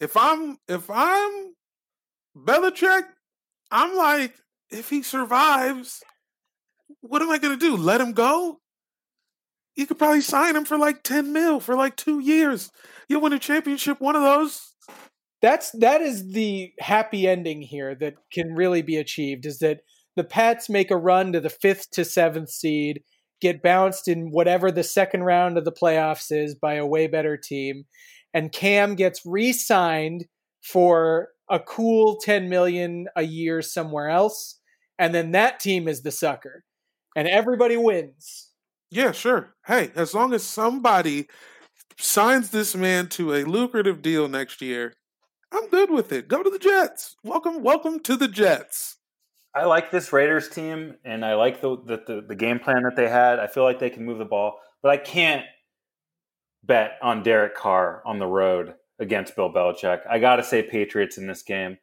If I'm if I'm Belichick, I'm like, if he survives, what am I gonna do? Let him go? You could probably sign him for like ten mil for like two years. You'll win a championship, one of those. That's that is the happy ending here that can really be achieved is that the Pats make a run to the fifth to seventh seed, get bounced in whatever the second round of the playoffs is by a way better team, and Cam gets re-signed for a cool 10 million a year somewhere else, and then that team is the sucker. And everybody wins. Yeah, sure. Hey, as long as somebody signs this man to a lucrative deal next year, I'm good with it. Go to the Jets. Welcome, welcome to the Jets. I like this Raiders team, and I like the, the the the game plan that they had. I feel like they can move the ball, but I can't bet on Derek Carr on the road against Bill Belichick. I got to say Patriots in this game.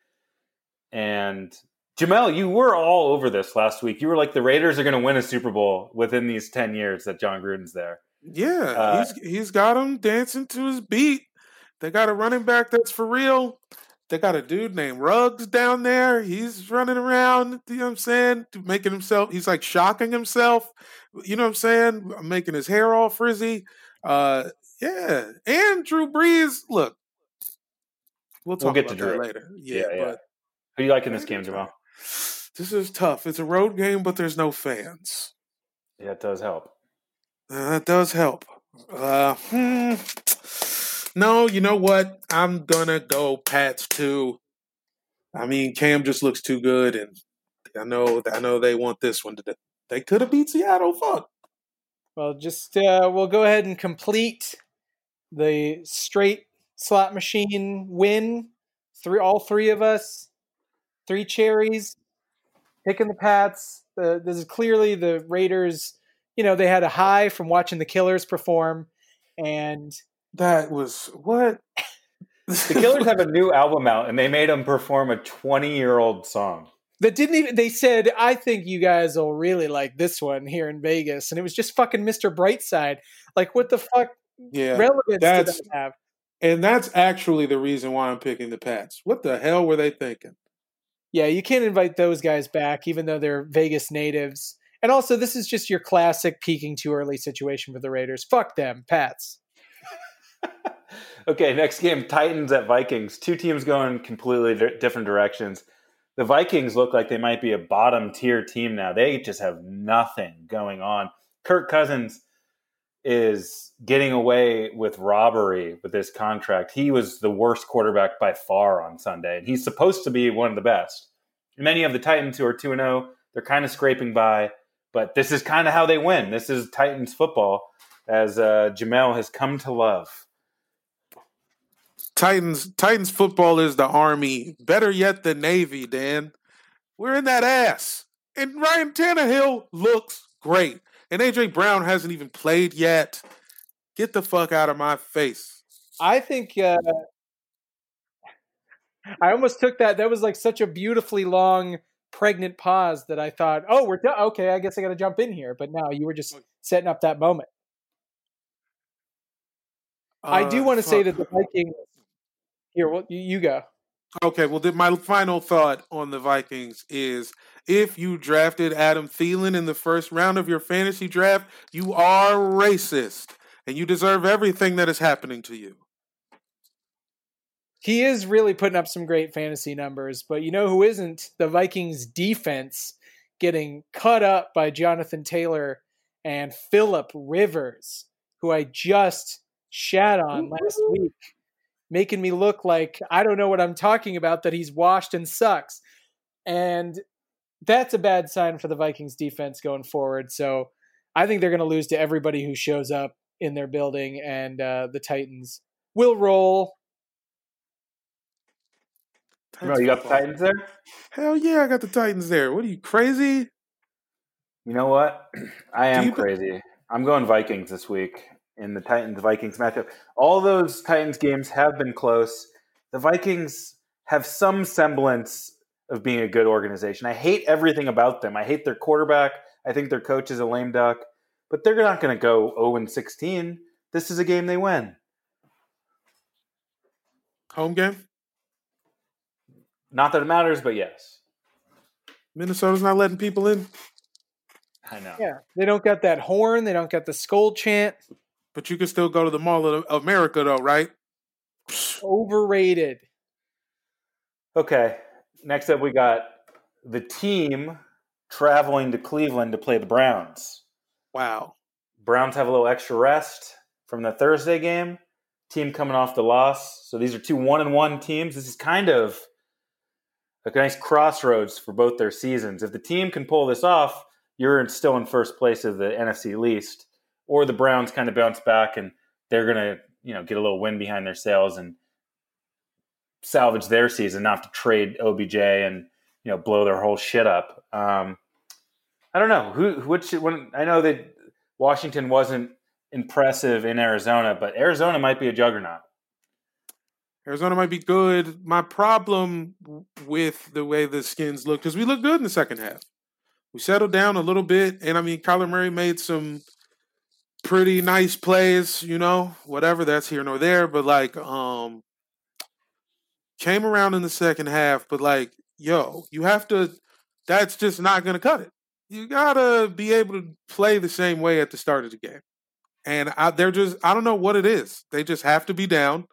And Jamel, you were all over this last week. You were like the Raiders are going to win a Super Bowl within these ten years that Jon Gruden's there. Yeah, Uh, he's he's got him dancing to his beat. They got a running back that's for real. They got a dude named Ruggs down there. He's running around, you know what I'm saying? Making himself, he's like shocking himself. You know what I'm saying? Making his hair all frizzy. Uh yeah. And Drew Brees, look. We'll talk We'll get about to that Drew. later. Yeah, Yeah, yeah. but Who you like in this game, Jamal? This is tough. It's a road game, but there's no fans. Yeah, it does help. Uh, that does help. Uh, hmm. No, you know what? I'm gonna go Pats too. I mean, Cam just looks too good, and I know, I know they want this one to. They could have beat Seattle. Fuck. Well, just uh, we'll go ahead and complete the straight slot machine win. Three, all three of us, three cherries, picking the Pats. Uh, this is clearly the Raiders. You know, they had a high from watching the Killers perform, and That was what. The Killers have a new album out, and they made them perform a 20 year old song. that didn't even. They said, "I think you guys will really like this one here in Vegas," and it was just fucking Mr. Brightside. Like, what the fuck yeah, relevance that's- did that have? and that's actually the reason why I'm picking the Pats. What the hell were they thinking? Yeah, you can't invite those guys back, even though they're Vegas natives. And also, this is just your classic peaking too early situation for the Raiders. Fuck them, Pats. (laughs) Okay, next game Titans at Vikings. Two teams going completely di- different directions. The Vikings look like they might be a bottom tier team now. They just have nothing going on. Kirk Cousins is getting away with robbery with this contract. He was the worst quarterback by far on Sunday, and he's supposed to be one of the best. And then you have the Titans who are 2 0. They're kind of scraping by, but this is kind of how they win. This is Titans football, as uh, Jamel has come to love. Titans Titans football is the army. Better yet, the Navy, Dan. We're in that ass. And Ryan Tannehill looks great. And AJ Brown hasn't even played yet. Get the fuck out of my face. I think uh, I almost took that. That was like such a beautifully long, pregnant pause that I thought, oh, we're done. Okay, I guess I got to jump in here. But no, you were just setting up that moment. I do Uh, want to say that the Vikings. Here, well, you, you go. Okay, well, then my final thought on the Vikings is if you drafted Adam Thielen in the first round of your fantasy draft, you are racist and you deserve everything that is happening to you. He is really putting up some great fantasy numbers, but you know who isn't? The Vikings defense getting cut up by Jonathan Taylor and Philip Rivers, who I just shat on last week, making me look like I don't know what I'm talking about, that he's washed and sucks. And that's a bad sign for the Vikings defense going forward. So I think they're going to lose to everybody who shows up in their building, and uh, the Titans will roll. Jamel, you got the Titans there? Hell yeah, I got the Titans there. What are you crazy? You know what? (clears throat) I am crazy. I'm going Vikings this week in the Titans Vikings matchup. All those Titans games have been close. The Vikings have some semblance of being a good organization. I hate everything about them. I hate their quarterback. I think their coach is a lame duck, but they're not going to go 0 and 16. This is a game they win. Home game? Not that it matters, but yes. Minnesota's not letting people in, I know. Yeah, they don't got that horn. They don't got the skull chant. But you can still go to the Mall of America, though, right? Overrated. Okay. Next up, we got the team traveling to Cleveland to play the Browns. Wow. Browns have a little extra rest from the Thursday game. Team coming off the loss. So these are two one and one teams. This is kind of a nice crossroads for both their seasons. If the team can pull this off, you're still in first place of the NFC least. Or the Browns kind of bounce back and they're gonna, you know, get a little wind behind their sails and salvage their season, not to trade OBJ and you know blow their whole shit up. Um, I don't know who which when I know that Washington wasn't impressive in Arizona, but Arizona might be a juggernaut. Arizona might be good. My problem with the way the skins look, because we look good in the second half. We settled down a little bit, and I mean, Kyler Murray made some pretty nice plays, you know, whatever that's here nor there, but like, um, came around in the second half, but like, yo, you have to, that's just not going to cut it. You got to be able to play the same way at the start of the game. And I, they're just, I don't know what it is. They just have to be down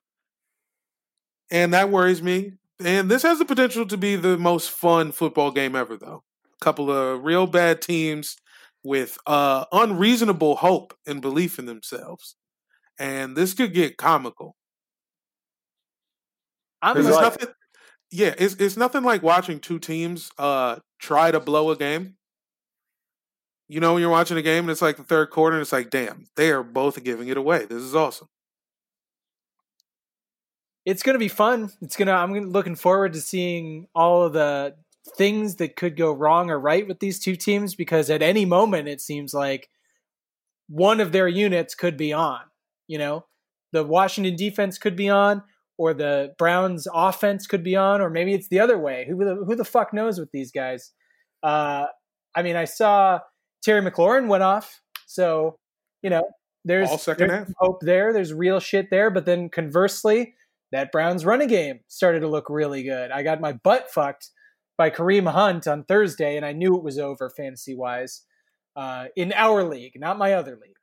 and that worries me. And this has the potential to be the most fun football game ever, though. A couple of real bad teams with uh, unreasonable hope and belief in themselves, and this could get comical. I'm It's like- nothing. Yeah, it's it's nothing like watching two teams uh, try to blow a game. You know, when you're watching a game and it's like the third quarter, and it's like, damn, they are both giving it away. This is awesome. it's going to be fun. It's to I'm looking forward to seeing all of the things that could go wrong or right with these two teams because at any moment it seems like one of their units could be on, you know. The Washington defense could be on or the Browns offense could be on or maybe it's the other way. Who the, who the fuck knows with these guys? Uh I mean, I saw Terry McLaurin went off. So, you know, there's, All second there's half. hope there. There's real shit there. But then conversely, that Browns running game started to look really good. I got my butt fucked by Kareem Hunt on Thursday, and I knew it was over fantasy wise uh, in our league, not my other league.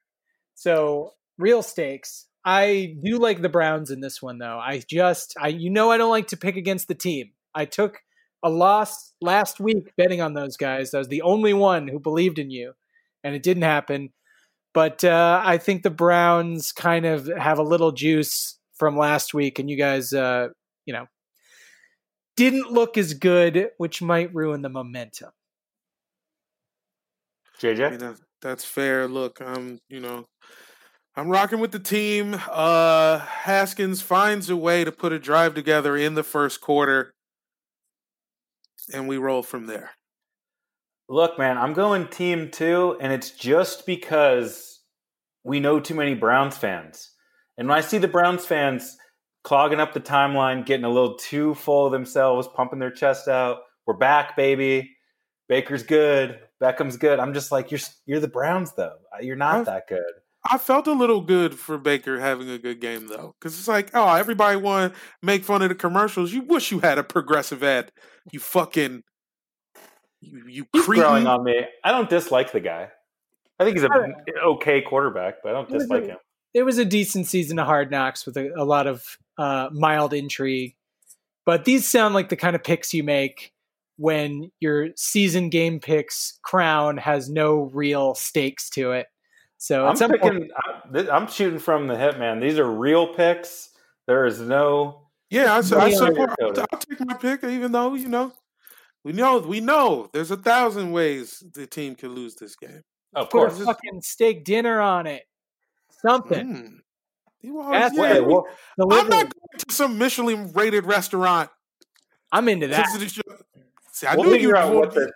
So real stakes. I do like the Browns in this one, though. I just, I you know, I don't like to pick against the team. I took a loss last week betting on those guys. I was the only one who believed in you, and it didn't happen. But uh, I think the Browns kind of have a little juice from last week, and you guys, uh, you know, didn't look as good, which might ruin the momentum. I mean, JJ? that's, that's fair. Look, I'm, you know, I'm rocking with the team. Uh Haskins finds a way to put a drive together in the first quarter, and we roll from there. Look, man, I'm going team two, and it's just because we know too many Browns fans. And when I see the Browns fans clogging up the timeline, getting a little too full of themselves, pumping their chest out, we're back, baby. Baker's good. Beckham's good. I'm just like, you're you're the Browns, though. You're not I've- that good. I felt a little good for Baker having a good game though, because it's like, oh, everybody want to make fun of the commercials. You wish you had a progressive ad. You fucking, you, you He's cretin. growing on me. I don't dislike the guy. I think he's an okay quarterback, but I don't dislike him. It was a decent season of Hard Knocks with a, a lot of uh, mild intrigue, but these sound like the kind of picks you make when your season game picks crown has no real stakes to it. So I'm at some point. I'm, I'm shooting from the hip, man. These are real picks. There is no. Yeah, I, su- I Yeah. support. Sugarcoat it. I'll take my pick, even though you know, we know we know there's a thousand ways the team can lose this game. Of course. fucking steak dinner on it. Something. Mm. You always- That's yeah, what we- well, I'm not going to some Michelin rated restaurant. I'm into that. to the show. See, I we'll knew figure you out what the.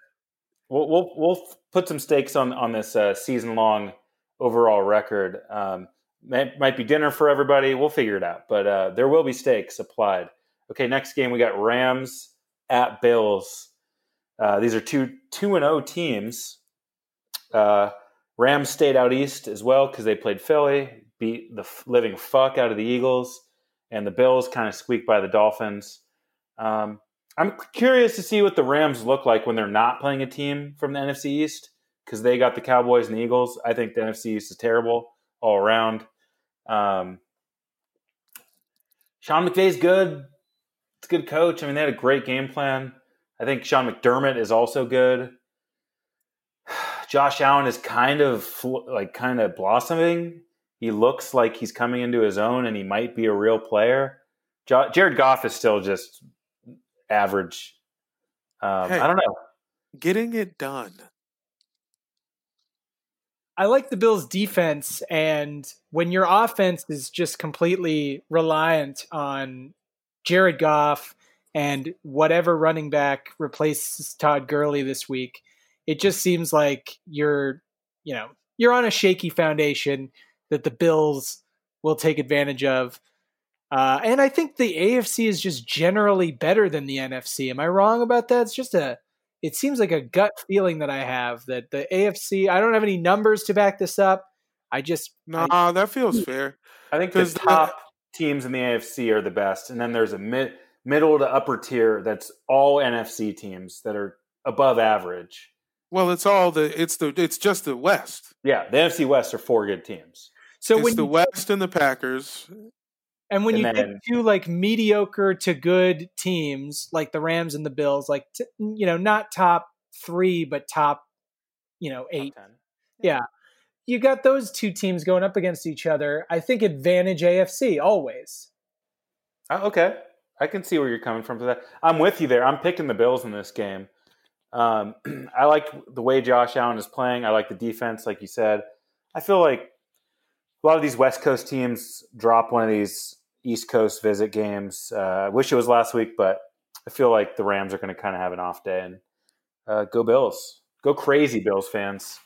We'll, we'll we'll put some stakes on on this uh, season long overall record. Um, might, might be dinner for everybody. We'll figure it out, but uh, there will be stakes applied. Okay, next game we got Rams at Bills. Uh, these are two two and zero teams. Uh, Rams stayed out east as well because they played Philly, beat the living fuck out of the Eagles, and the Bills kind of squeaked by the Dolphins. Um, I'm curious to see what the Rams look like when they're not playing a team from the NFC East because they got the Cowboys and the Eagles. I think the NFC East is terrible all around. Um, Sean McVay's good. It's a good coach. I mean, they had a great game plan. I think Sean McDermott is also good. Josh Allen is kind of like kind of blossoming. He looks like he's coming into his own, and he might be a real player. Jo- Jared Goff is still just average. Um, Hey. I don't know. Getting it done. I like the Bills' defense, and when your offense is just completely reliant on Jared Goff and whatever running back replaces Todd Gurley this week, it just seems like you're, you know, you're on a shaky foundation that the Bills will take advantage of. Uh, and I think the AFC is just generally better than the NFC. Am I wrong about that? It's just a it seems like a gut feeling that I have that the AFC. I don't have any numbers to back this up. I just Nah, that feels fair. I think the- top teams in the AFC are the best, and then there's a mid, middle to upper tier that's all NFC teams that are above average. Well, it's all the it's the it's just the West. Yeah, the NFC West are four good teams. so it's when the you, West and the Packers. and when and you then- get to like mediocre to good teams like the Rams and the Bills, like t- you know not top three but top you know eight. Top 10. Yeah, you got those two teams going up against each other. I think advantage AFC always. Oh, okay, I can see where you're coming from for that. I'm with you there. I'm picking the Bills in this game. Um, (clears throat) I like the way Josh Allen is playing. I like the defense, like you said. I feel like a lot of these West Coast teams drop one of these East Coast visit games. Uh, I wish it was last week, but I feel like the Rams are going to kind of have an off day and uh, go Bills. Go crazy, Bills fans.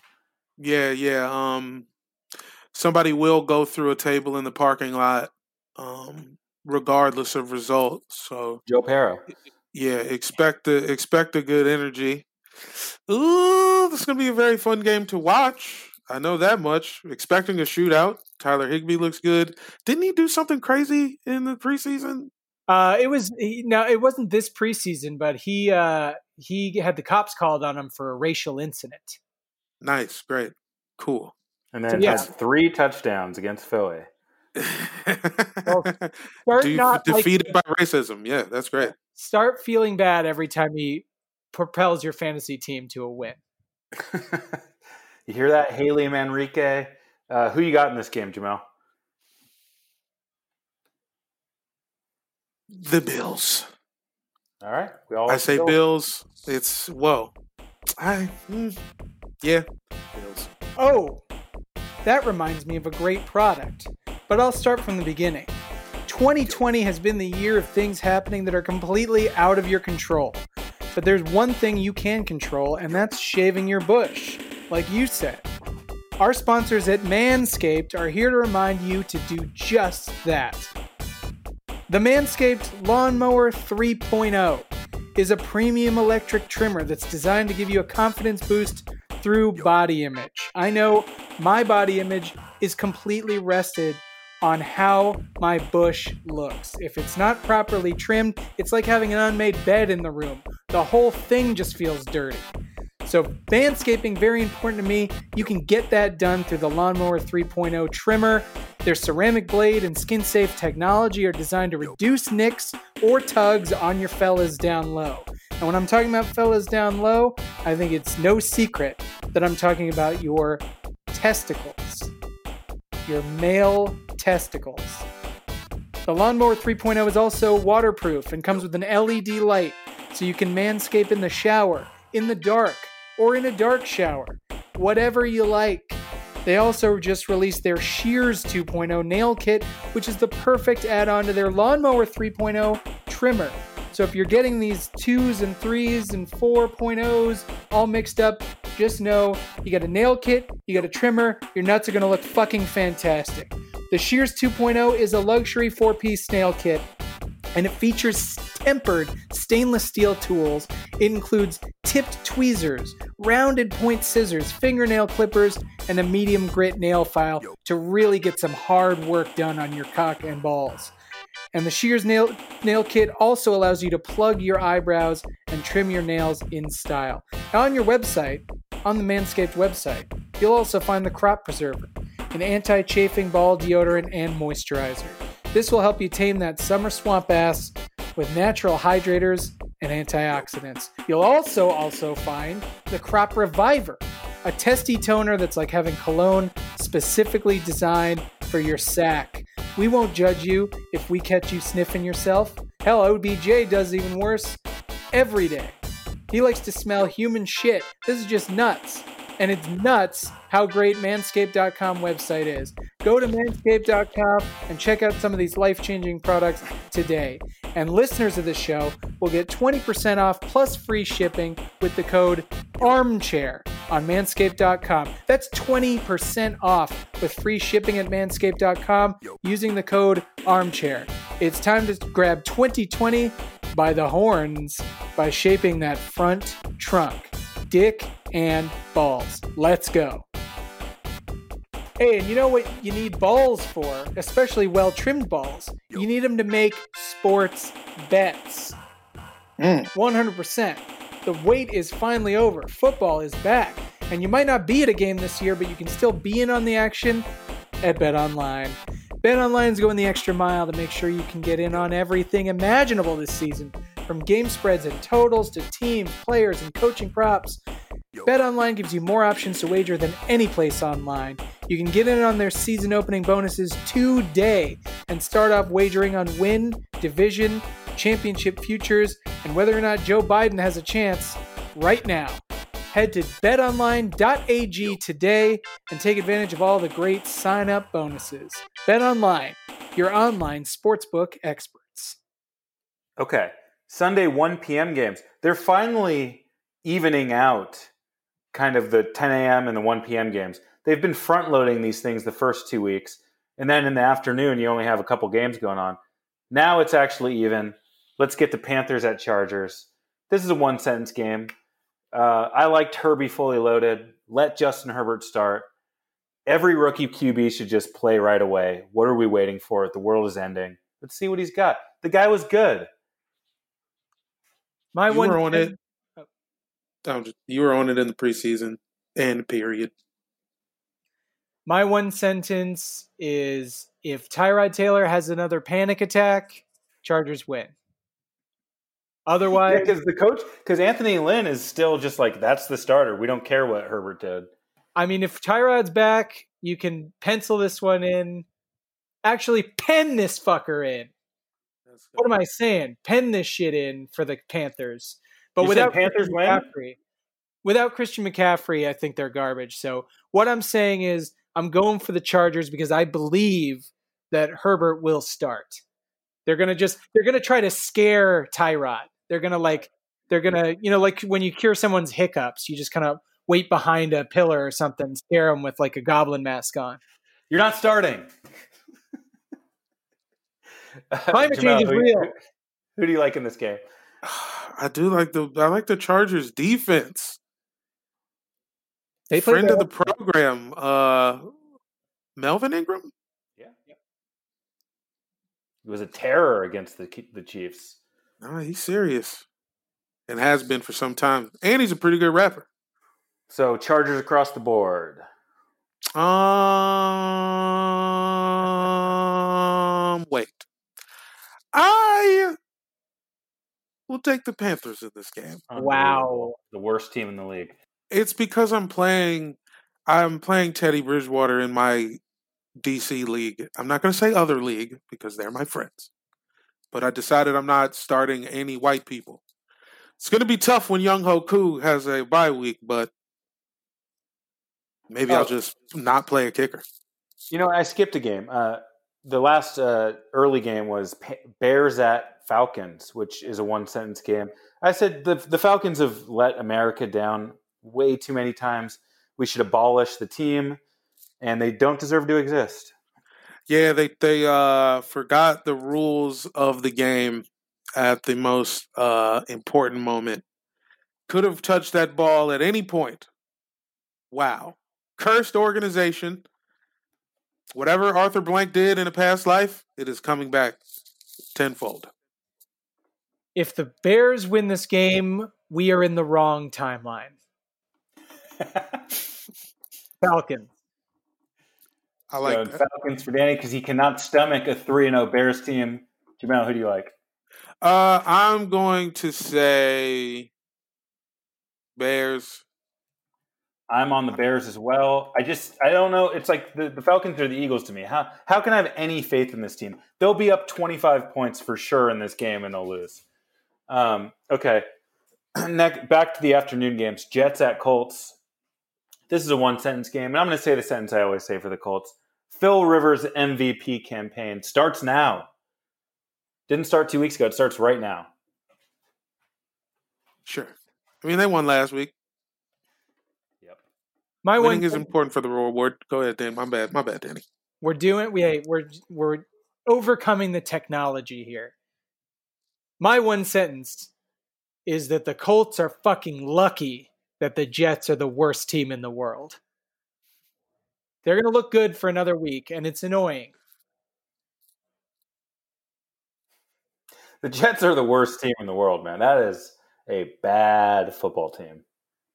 Yeah, yeah. Um, somebody will go through a table in the parking lot, um, regardless of results. So Joe Pero. Yeah, expect the expect a good energy. Ooh, this is gonna be a very fun game to watch. I know that much. Expecting a shootout. Tyler Higbee looks good. Didn't he do something crazy in the preseason? Uh, it was he, no, it wasn't this preseason, but he uh, he had the cops called on him for a racial incident. Nice, great, cool. And then Yeah. has three touchdowns against Philly. (laughs) Start De- not like- defeated by racism. Yeah, that's great. start feeling bad every time he propels your fantasy team to a win. (laughs) you hear that, Haley Manrique? Uh, who you got in this game, Jamel? The Bills. All right. We all I say Bills. Bills. It's whoa. I mm, yeah, Bills. Oh, that reminds me of a great product. But I'll start from the beginning. 2020 has been the year of things happening that are completely out of your control. But there's one thing you can control, and that's shaving your bush, like you said. Our sponsors at Manscaped are here to remind you to do just that. The Manscaped Lawnmower 3.0 is a premium electric trimmer that's designed to give you a confidence boost through body image. I know my body image is completely rested on how my bush looks. If it's not properly trimmed, it's like having an unmade bed in the room. The whole thing just feels dirty. So, manscaping, very important to me. You can get that done through the Lawnmower 3.0 trimmer. Their ceramic blade and skin safe technology are designed to reduce nicks or tugs on your fellas down low. And when I'm talking about fellas down low, I think it's no secret that I'm talking about your testicles, your male testicles. The Lawnmower 3.0 is also waterproof and comes with an LED light so you can manscape in the shower, in the dark, or in a dark shower, whatever you like. They also just released their Shears 2.0 nail kit, which is the perfect add on to their Lawnmower 3.0 trimmer. So if you're getting these twos and threes and 4.0s all mixed up, just know you got a nail kit, you got a trimmer, your nuts are gonna look fucking fantastic. The Shears 2.0 is a luxury four piece snail kit and it features tempered stainless steel tools. It includes tipped tweezers, rounded point scissors, fingernail clippers, and a medium grit nail file to really get some hard work done on your cock and balls. And the Shears nail, nail kit also allows you to plug your eyebrows and trim your nails in style. Now, on your website, on the Manscaped website, you'll also find the Crop Preserver, an anti chafing ball deodorant and moisturizer. This will help you tame that summer swamp ass with natural hydrators and antioxidants. You'll also also find the Crop Reviver, a testy toner that's like having cologne specifically designed for your sack. We won't judge you if we catch you sniffing yourself. Hell, OBJ does even worse every day. He likes to smell human shit. This is just nuts. And it's nuts how great manscaped.com website is. Go to manscaped.com and check out some of these life changing products today. And listeners of the show will get 20% off plus free shipping with the code ARMCHAIR on manscaped.com. That's 20% off with free shipping at manscaped.com using the code ARMCHAIR. It's time to grab 2020 by the horns by shaping that front trunk, dick and balls. Let's go. Hey, and you know what you need balls for, especially well trimmed balls? You need them to make sports bets. Mm. 100%. The wait is finally over. Football is back. And you might not be at a game this year, but you can still be in on the action at Bet Online. Bet Online is going the extra mile to make sure you can get in on everything imaginable this season, from game spreads and totals to teams, players, and coaching props. BetOnline gives you more options to wager than any place online. You can get in on their season opening bonuses today and start off wagering on win, division, championship futures, and whether or not Joe Biden has a chance right now. Head to betonline.ag today and take advantage of all the great sign up bonuses. BetOnline, your online sportsbook experts. Okay. Sunday 1 p.m. games. They're finally evening out kind of the 10 a.m. and the 1 p.m. games. They've been front loading these things the first two weeks. And then in the afternoon, you only have a couple games going on. Now it's actually even. Let's get the Panthers at Chargers. This is a one sentence game. Uh, I liked Herbie fully loaded. Let Justin Herbert start. Every rookie QB should just play right away. What are we waiting for? The world is ending. Let's see what he's got. The guy was good. My You one were on it. I'm oh. just- You were on it in the preseason and period. My one sentence is if Tyrod Taylor has another panic attack, Chargers win. Otherwise, Because the coach, because Anthony Lynn is still just like that's the starter. We don't care what Herbert did. I mean, if Tyrod's back, you can pencil this one in. Actually, pen this fucker in. Let's. What am I saying? Pen this shit in for the Panthers. But You without Panthers McCaffrey, without Christian McCaffrey, I think they're garbage. So what I'm saying is I'm going for the Chargers because I believe that Herbert will start. They're gonna just they're gonna try to scare Tyrod. They're gonna like they're gonna you know like when you cure someone's hiccups, you just kind of wait behind a pillar or something, scare them with like a goblin mask on. You're not starting. Climate Jamal, change is who- real. Who, who do you like in this game? (sighs) I do like the I like the Chargers defense. They play Friend of the program, uh, Melvin Ingram. Yeah, yeah, He was a terror against the the Chiefs. No, he's serious, and has been for some time. And he's a pretty good rapper. So Chargers across the board. Um, wait. I will take the Panthers in this game. Wow. The worst team in the league. It's because I'm playing. I'm playing Teddy Bridgewater in my DC league. I'm not going to say other league because they're my friends, but I decided I'm not starting any white people. It's going to be tough when Younghoe Koo has a bye week, but maybe Oh. I'll just not play a kicker. You know, I skipped a game. Uh, the last uh, early game was Bears at Falcons, which is a one sentence game. I said the the Falcons have let America down way too many times. We should abolish the team, and they don't deserve to exist. Yeah, they they uh, forgot the rules of the game at the most uh, important moment. Could have touched that ball at any point. Wow, cursed organization. Whatever Arthur Blank did in a past life, it is coming back tenfold. If the Bears win this game, we are in the wrong timeline. (laughs) Falcons. I like so that. Falcons for Danny because he cannot stomach a three and zero Bears team. Jamal, who do you like? Uh, I'm going to say Bears. I'm on the Bears as well. I just I don't know. It's like the, the Falcons are the Eagles to me. How how can I have any faith in this team? They'll be up 25 points for sure in this game and they'll lose. Um, okay. (clears throat) Next, back to the afternoon games. Jets at Colts. This is a one sentence game, and I'm going to say the sentence I always say for the Colts. Phil Rivers MVP campaign starts now. Didn't start two weeks ago. It starts right now. Sure. I mean, they won last week. Yep. My Winning one is important for the reward. Go ahead, Dan. My bad. My bad, Danny. we're doing we we're we're overcoming the technology here. My one sentence is that the Colts are fucking lucky that the Jets are the worst team in the world. They're going to look good for another week and it's annoying. The Jets are the worst team in the world, man. That is a bad football team.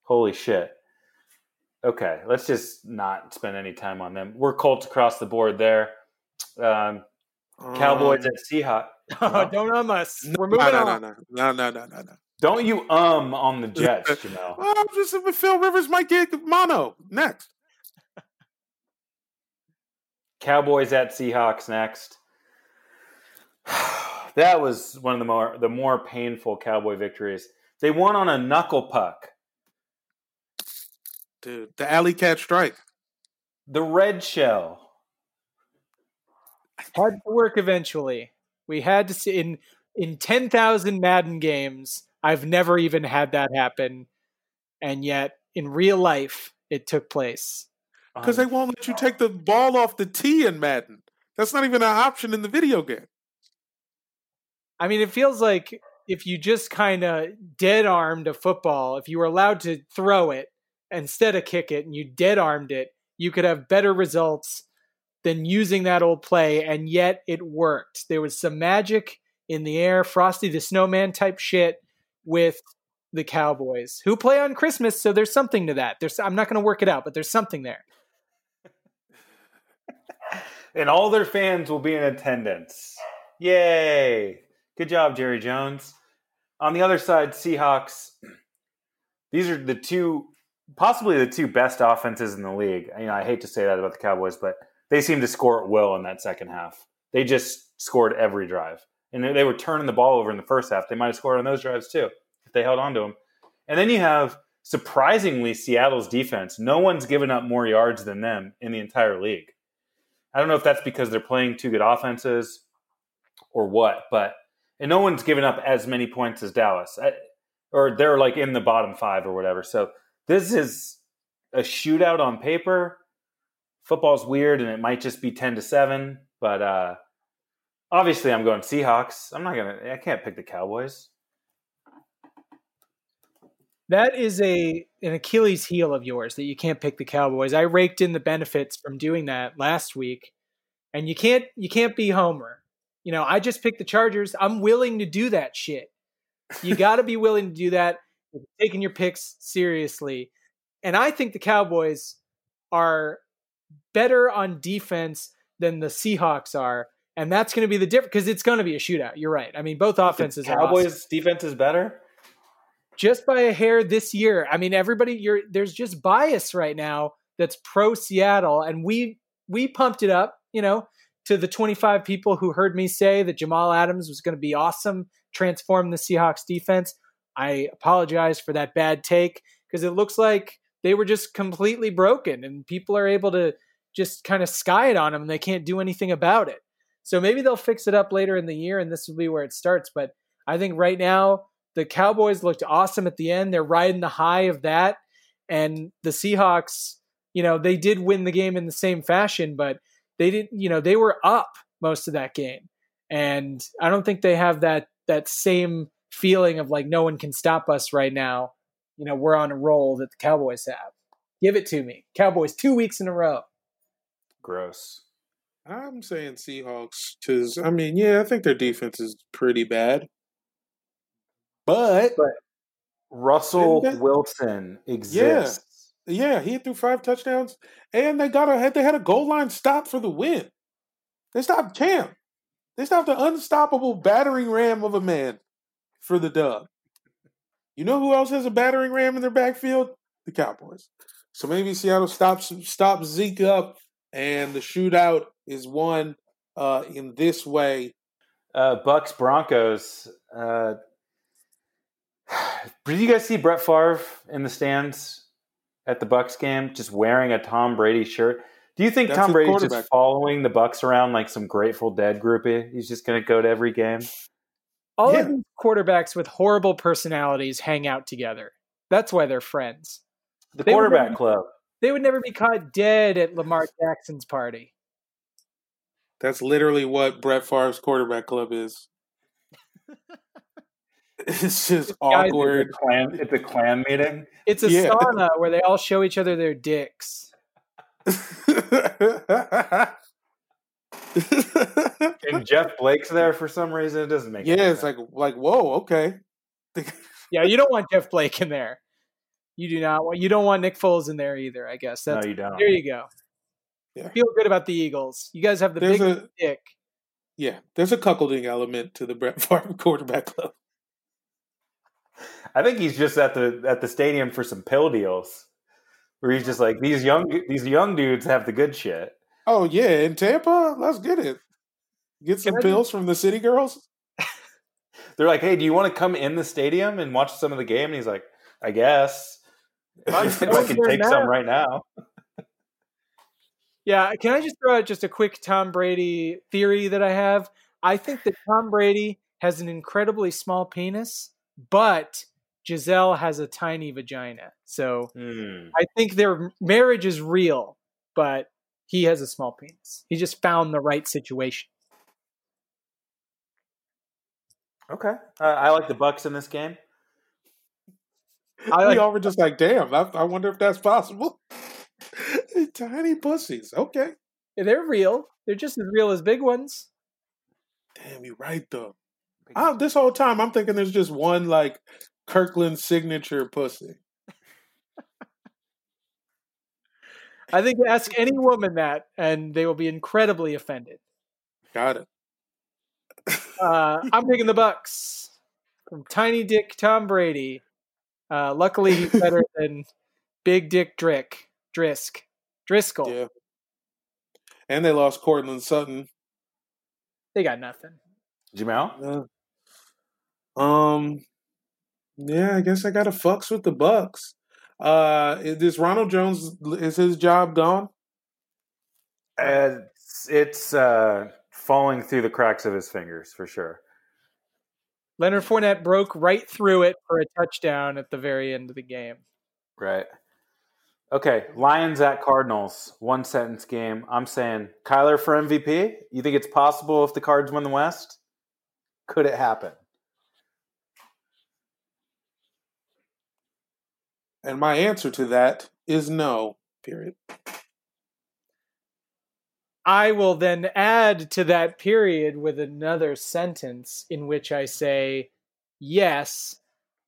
Holy shit. Okay, let's just not spend any time on them. We're Colts across the board there. Um, Cowboys Um, at Seahawks. (laughs) Don't um us. no, We're moving no, on. no, no, no, no, no, no, no. Don't you um on the Jets, (laughs) Jamal. Well, I'm just Phil Rivers might get mono next. Cowboys at Seahawks next. (sighs) that was one of the more the more painful Cowboy victories. They won on a knuckle puck. Dude, the alley cat strike. The red shell. Had to work eventually. We had to see in in 10,000 Madden games, I've never even had that happen. And yet in real life it took place. Because they um, won't let you take the ball off the tee in Madden. That's not even an option in the video game. I mean, it feels like if you just kind of dead armed a football, if you were allowed to throw it instead of kick it and you dead armed it, you could have better results than using that old play. And yet it worked. There was some magic in the air, Frosty the Snowman type shit with the Cowboys who play on Christmas. So there's something to that. There's, I'm not going to work it out, but there's something there. (laughs) and all their fans will be in attendance. Yay! Good job, Jerry Jones. On the other side, Seahawks. (clears throat) These are the two, possibly the two best offenses in the league. You know, I hate to say that about the Cowboys, but they seem to score at will in that second half. They just scored every drive, and they, they were turning the ball over in the first half. They might have scored on those drives too if they held on to them. And then you have surprisingly Seattle's defense. No one's given up more yards than them in the entire league. I don't know if that's because they're playing two good offenses or what, but and no one's given up as many points as Dallas, I, or they're like in the bottom five or whatever. So this is a shootout on paper. Football's weird, and it might just be ten to seven. But uh, obviously, I'm going Seahawks. I'm not gonna. I can't pick the Cowboys. That is a an Achilles heel of yours that you can't pick the Cowboys. I raked in the benefits from doing that last week, and you can't you can't be Homer. You know, I just picked the Chargers. I'm willing to do that shit. You (laughs) got to be willing to do that. Taking your picks seriously, and I think the Cowboys are better on defense than the Seahawks are, and that's going to be the difference because it's going to be a shootout. You're right. I mean, both offenses. The are awesome Cowboys defense is better. just by a hair this year. I mean, everybody, you're there's just bias right now that's pro Seattle, and we we pumped it up, you know, to the 25 people who heard me say that Jamal Adams was going to be awesome, transform the Seahawks defense. I apologize for that bad take because it looks like they were just completely broken, and people are able to just kind of sky it on them. And they can't do anything about it. So maybe they'll fix it up later in the year, and this will be where it starts. But I think right now the Cowboys looked awesome at the end. They're riding the high of that. And the Seahawks, you know, they did win the game in the same fashion, but they didn't, you know, they were up most of that game. And I don't think they have that that same feeling of like no one can stop us right now. You know, we're on a roll that the Cowboys have. Give it to me. Cowboys two weeks in a row. Gross. I'm saying Seahawks because I mean, yeah, I think their defense is pretty bad, but, Russell Didn't Wilson exists. yeah, he threw five touchdowns, and they got a they had a goal line stop for the win. They stopped Champ. They stopped the unstoppable battering ram of a man for the dub. You know who else has a battering ram in their backfield? The Cowboys. So maybe Seattle stops stops Zeke up, and the shootout is won uh, in this way. Uh, Bucks Broncos. Uh, (sighs) did you guys see Brett Favre in the stands at the Bucks game, just wearing a Tom Brady shirt? Do you think That's Tom Brady's just following the Bucks around like some Grateful Dead groupie? He's just going to go to every game. All Yeah. of these quarterbacks with horrible personalities hang out together. That's why they're friends. The They quarterback really- club. They would never be caught dead at Lamar Jackson's party. That's literally what Brett Favre's quarterback club is. (laughs) it's just It's awkward. a clan, it's a clan meeting. It's a Yeah. sauna where they all show each other their dicks. (laughs) (laughs) And Jeff Blake's there for some reason. It doesn't make yeah, it's sense. like like whoa, okay. Yeah, you don't want Jeff Blake in there. You do not want. You don't want Nick Foles in there either. I guess no, that's you don't. there. You go. Yeah. Feel good about the Eagles. You guys have the There's big a dick. yeah, there's a cuckolding element to the Brett (laughs) Favre quarterback club. I think he's just at the at the stadium for some pill deals, where he's just like these young these young dudes have the good shit. Oh yeah, in Tampa, let's get it. Get some Can I pills from the City Girls. (laughs) They're like, "Hey, do you want to come in the stadium and watch some of the game?" And he's like, "I guess (laughs) Fun if I can take now. some right now." Yeah, can I just throw out just a quick Tom Brady theory that I have? I think that Tom Brady has an incredibly small penis, but Giselle has a tiny vagina. So Hmm. I think their marriage is real, but he has a small penis. He just found the right situation. Okay, uh, I like the Bucks in this game. I we all were just like, damn, I, I wonder if that's possible. (laughs) Tiny pussies. Okay. They're real. They're just as real as big ones. Damn, you're right though. I, this whole time I'm thinking there's just one like Kirkland signature pussy. I think ask any woman that, and they will be incredibly offended. Got it. Uh, (laughs) I'm picking the Bucks from Tiny Dick Tom Brady. Uh, luckily, he's (laughs) better than Big Dick Drick Drisk Driskel. Yeah. And they lost Courtland Sutton. They got nothing. Jamel? Uh, um, yeah, I guess I got to fucks with the Bucks. Uh, is this Ronald Jones is his job gone? It's, it's uh, falling through the cracks of his fingers for sure. Leonard Fournette broke right through it for a touchdown at the very end of the game. Right. Okay, Lions at Cardinals, one sentence game. I'm saying Kyler for MVP. You think it's possible if the Cards win the West? Could it happen? And my answer to that is no. Period. I will then add to that period with another sentence in which I say yes,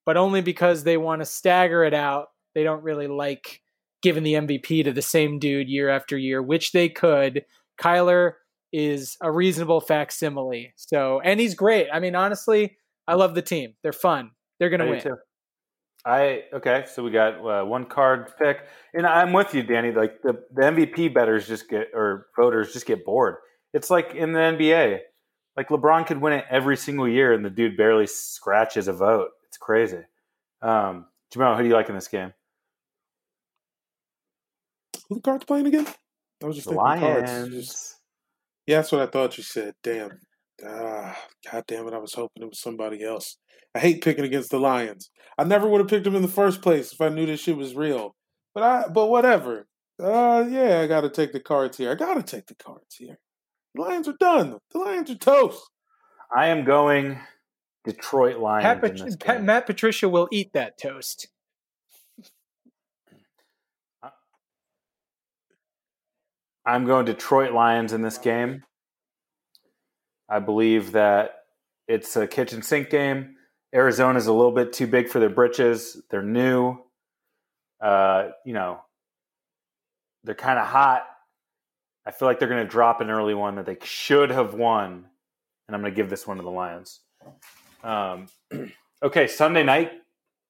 but only because they want to stagger it out. They don't really like giving the MVP to the same dude year after year, which they could. Kyler is a reasonable facsimile. So, and he's great. I mean, honestly, I love the team. They're fun. They're going to win. too. I okay, so we got uh, one card pick, and I'm with you, Danny. Like the, the MVP betters just get or voters just get bored. It's like in the NBA, like LeBron could win it every single year, and the dude barely scratches a vote. It's crazy. Um, Jamel, who do you like in this game? Who the Cards playing again? I was just The thinking Cards. Lions. Just- yeah, that's what I thought you said. Damn. Ah, God damn it! I was hoping it was somebody else. I hate picking against the Lions. I never would have picked them in the first place if I knew this shit was real. But I, but whatever. Uh, yeah, I got to take the Cards here. I got to take the Cards here. The Lions are done. The Lions are toast. I am going Detroit Lions. Pat, Pat- Pat- Matt Patricia will eat that toast. I'm going Detroit Lions in this game. I believe that it's a kitchen sink game. Arizona's a little bit too big for their britches. They're new. Uh, you know, they're kind of hot. I feel like they're going to drop an early one that they should have won, and I'm going to give this one to the Lions. Um, (clears throat) okay, Sunday night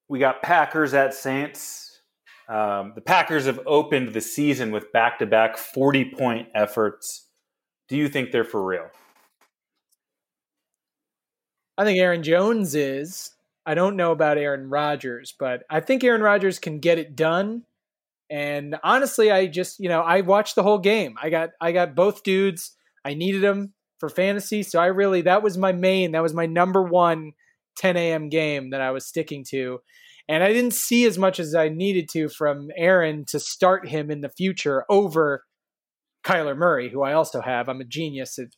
we got Packers at Saints. Um, the Packers have opened the season with back-to-back 40-point efforts. Do you think they're for real? I think Aaron Jones is. I don't know about Aaron Rodgers, but I think Aaron Rodgers can get it done. And honestly, I just, you know, I watched the whole game. I got I got both dudes. I needed them for fantasy, so I really that was my main, that was my number one 10 a.m. game that I was sticking to. And I didn't see as much as I needed to from Aaron to start him in the future over Kyler Murray, who I also have. I'm a genius at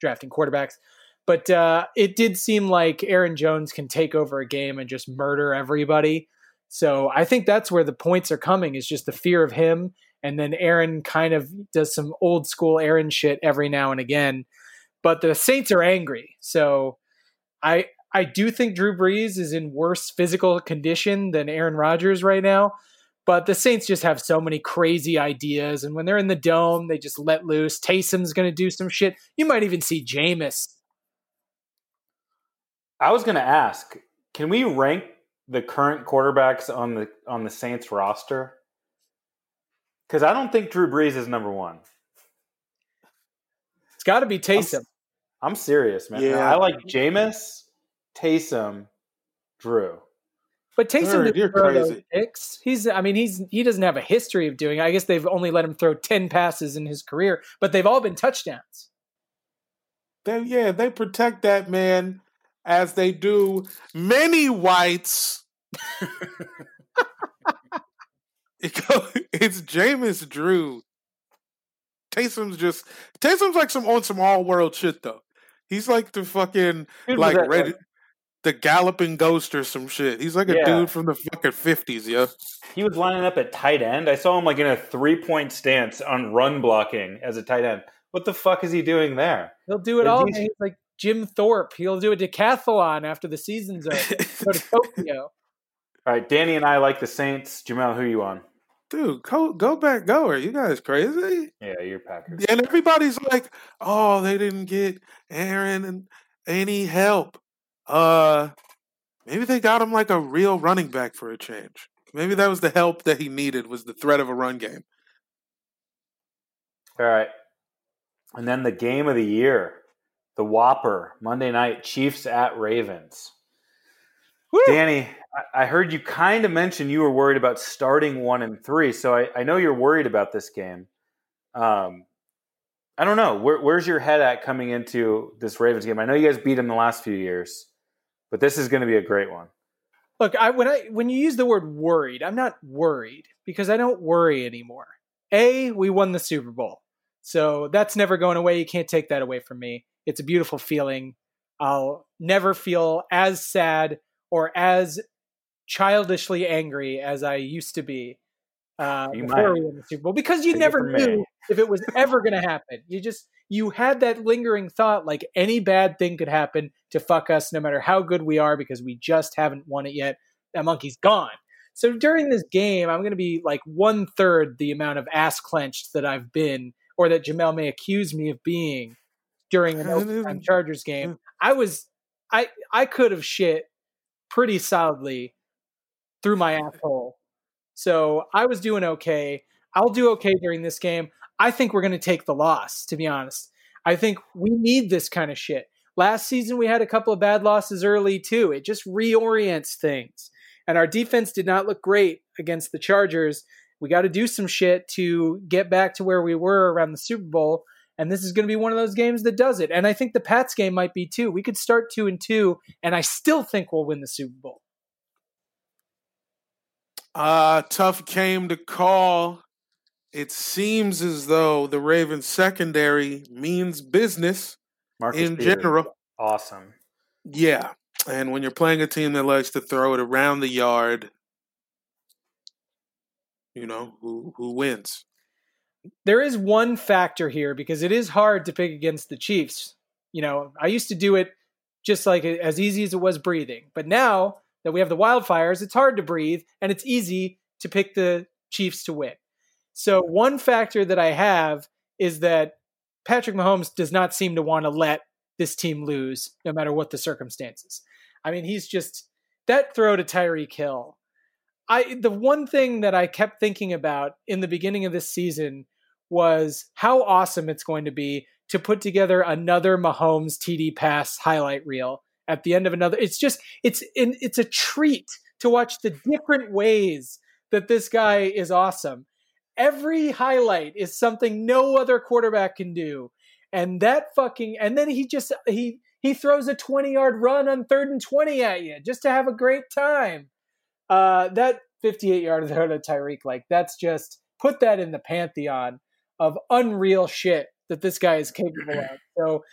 drafting quarterbacks. But uh, it did seem like Aaron Jones can take over a game and just murder everybody. So I think that's where the points are coming is just the fear of him. And then Aaron kind of does some old school Aaron shit every now and again. But the Saints are angry. So I I do think Drew Brees is in worse physical condition than Aaron Rodgers right now. But the Saints just have so many crazy ideas. And when they're in the dome, they just let loose. Taysom's going to do some shit. You might even see Jameis I was going to ask, can we rank the current quarterbacks on the on the Saints roster? Because I don't think Drew Brees is number one. It's got to be Taysom. I'm serious, man. Yeah. I like Jameis, Taysom, Drew. But Taysom Bird, didn't you're crazy. picks. He's, I mean, he's he doesn't have a history of doing. it. I guess they've only let him throw ten passes in his career, but they've all been touchdowns. They, yeah, they protect that man as they do many whites. it go, (laughs) it's Jameis Drew. Taysom's just Taysom's like some on some all world shit though. He's like the fucking Dude was like at, ready, the galloping ghost or some shit. He's like a Yeah. dude from the fucking fifties, yeah. He was lining up at tight end. I saw him like in a three point stance on run blocking as a tight end. What the fuck is he doing there? He'll do it Yeah, all. these- He's like Jim Thorpe. He'll do a decathlon after the season's over. Go to (laughs) Tokyo. All right, Danny and I like the Saints. Jamel, who you on? Dude, go go back, go. Are you guys crazy? Yeah, you're Packers. And everybody's like, "Oh, they didn't get Aaron and any help." Uh, maybe they got him like a real running back for a change. Maybe that was the help that he needed was the threat of a run game. All right. And then the game of the year the Whopper Monday night Chiefs at Ravens. Woo! Danny, I- heard you kind of mention you were worried about starting one and three, so I, I know you're worried about this game. Um, I don't know. Where, where's your head at coming into this Ravens game? I know you guys beat them the last few years, but this is going to be a great one. Look, I when I when you use the word worried, I'm not worried because I don't worry anymore. A, we won the Super Bowl. So that's never going away. You can't take that away from me. It's a beautiful feeling. I'll never feel as sad or as childishly angry as I used to be uh, You before might. we won the Super Bowl because you never knew if it was ever going to happen. You just you had that lingering thought like any bad thing could happen to fuck us no matter how good we are because we just haven't won it yet. That monkey's gone. So during this game, I'm going to be like one third the amount of ass clenched that I've been, or that Jamel may accuse me of being during an overtime Chargers game. I was, I, I could have shit pretty solidly through my asshole. So I was doing okay. I'll do okay during this game. I think we're going to take the loss, to be honest. I think we need this kind of shit. Last season, we had a couple of bad losses early, too. It just reorients things. And our defense did not look great against the Chargers. We got to do some shit to get back to where we were around the Super Bowl. And this is going to be one of those games that does it. And I think the Pats game might be too. We could start two and two, and I still think we'll win the Super Bowl. Uh, tough game to call. It seems as though the Ravens secondary means business Marcus in Peters, general. awesome. Yeah. And when you're playing a team that likes to throw it around the yard, you know, who who wins? There is one factor here because it is hard to pick against the Chiefs. You know, I used to do it just like as easy as it was breathing. But now that we have the wildfires, it's hard to breathe and it's easy to pick the Chiefs to win. So, one factor that I have is that Patrick Mahomes does not seem to want to let this team lose no matter what the circumstances. I mean, he's just that throw to Tyreek Hill. I the one thing that I kept thinking about in the beginning of this season was how awesome it's going to be to put together another Mahomes TD pass highlight reel at the end of another. It's just it's in, it's a treat to watch the different ways that this guy is awesome. Every highlight is something no other quarterback can do. And that fucking and then he just he he throws a 20 yard run on third and 20 at you just to have a great time. Uh, that 58 yard throw to Tyreek, like that's just put that in the pantheon of unreal shit that this guy is capable of. (laughs) So,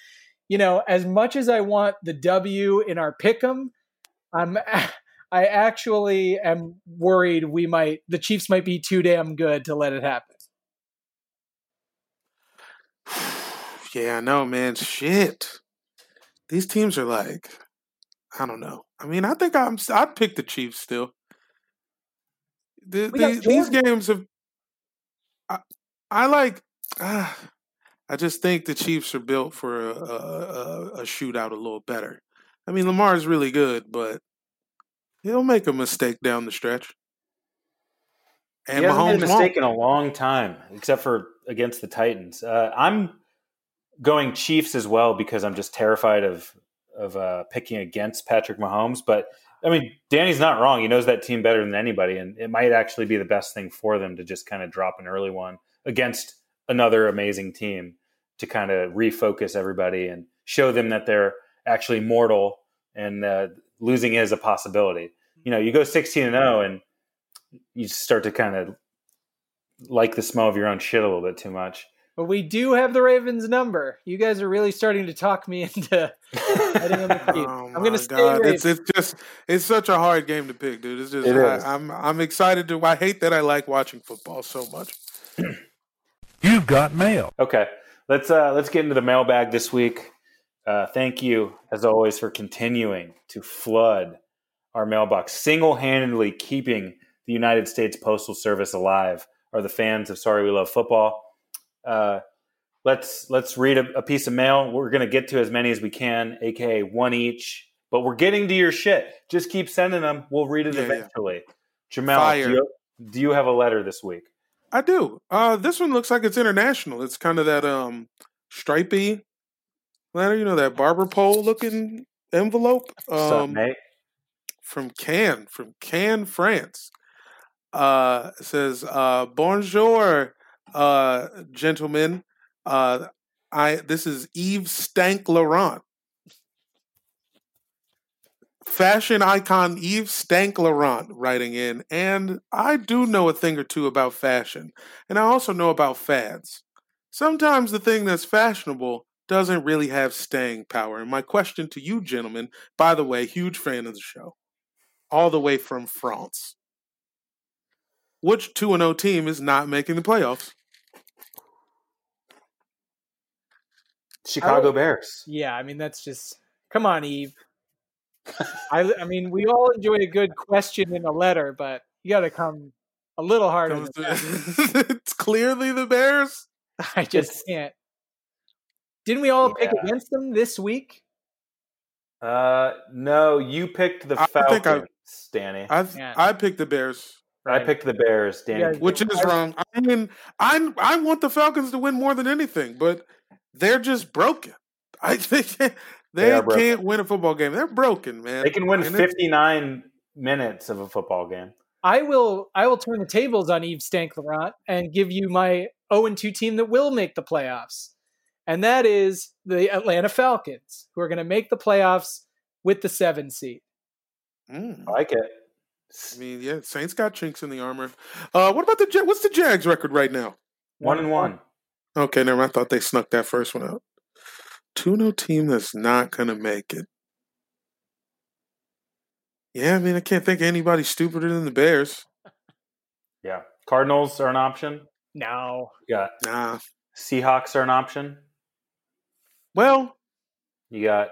you know, as much as I want the W in our pick'em, I'm (laughs) I actually am worried we might the Chiefs might be too damn good to let it happen. (sighs) yeah, I know, man. Shit. These teams are like, I don't know. I mean, I think I'm. I'd pick the Chiefs still. The, the, these games have. I, I like. ah, I just think the Chiefs are built for a, a, a, shootout a little better. I mean, Lamar's really good, but he'll make a mistake down the stretch. And he hasn't made a Mahomes mistake won't. in a long time, except for against the Titans. Uh, I'm going Chiefs as well because I'm just terrified of of uh, picking against Patrick Mahomes. But I mean, Danny's not wrong. He knows that team better than anybody, and it might actually be the best thing for them to just kind of drop an early one against another amazing team to kind of refocus everybody and show them that they're actually mortal and uh, losing is a possibility. You know, you go 16 and 0 and you start to kind of like the smell of your own shit a little bit too much. But we do have the Ravens number. You guys are really starting to talk me (laughs) into betting on the (laughs) Chiefs. Oh I'm going to stay God. It's it's just it's such a hard game to pick, dude. It's just It I, is. I'm I'm excited to. I hate that I like watching football so much. (clears throat) You've got mail. Okay, let's uh, let's get into the mailbag this week. Uh, thank you, as always, for continuing to flood our mailbox, single-handedly keeping the United States Postal Service alive. Are the fans of Sorry We Love Football? Uh, let's let's read a, a piece of mail. We're going to get to as many as we can, aka one each. But we're getting to your shit. Just keep sending them. We'll read it Yeah, yeah. eventually. Jamel, do you, do you have a letter this week? I do. Uh, this one looks like it's international. It's kind of that um stripy you know that barber pole looking envelope up, um, mate? from Cannes, from Cannes, France. Uh, it says, uh, "Bonjour, uh, gentlemen. Uh, I this is Yves Stank Laurent, fashion icon Yves Stank Laurent writing in, and I do know a thing or two about fashion, and I also know about fads. Sometimes the thing that's fashionable doesn't really have staying power. And my question to you, gentlemen, by the way, huge fan of the show, all the way from France. Which 2 0 team is not making the playoffs? Chicago oh. Bears. Yeah, I mean that's just come on, Eve. I I mean we all enjoy a good question in a letter, but you got to come a little harder. To- (laughs) it's clearly the Bears. (laughs) I just can't. Didn't we all pick against them this week? Uh, no, you picked the I think I- Falcons, Danny. I Yeah. I picked the Bears. I picked the Bears, Danny. Yeah, which is wrong. I mean, I I want the Falcons to win more than anything, but they're just broken. I think (laughs) they, They can't win a football game. They're broken, man. They can win And it's- 59 minutes of a football game. I will I will turn the tables on Yves Stank Laurent and give you my 0 and 2 team that will make the playoffs. And that is the Atlanta Falcons, who are going to make the playoffs with the seven seed. Mm. I like it. I mean, yeah, Saints got chinks in the armor. Uh, what about the what's the Jags record right now? One and one. Okay, never. mind. I thought they snuck that first one out. Two no team that's not gonna make it. Yeah, I mean, I can't think of anybody stupider than the Bears. Yeah. Cardinals are an option. No. Yeah. Nah. Seahawks are an option. Well, You got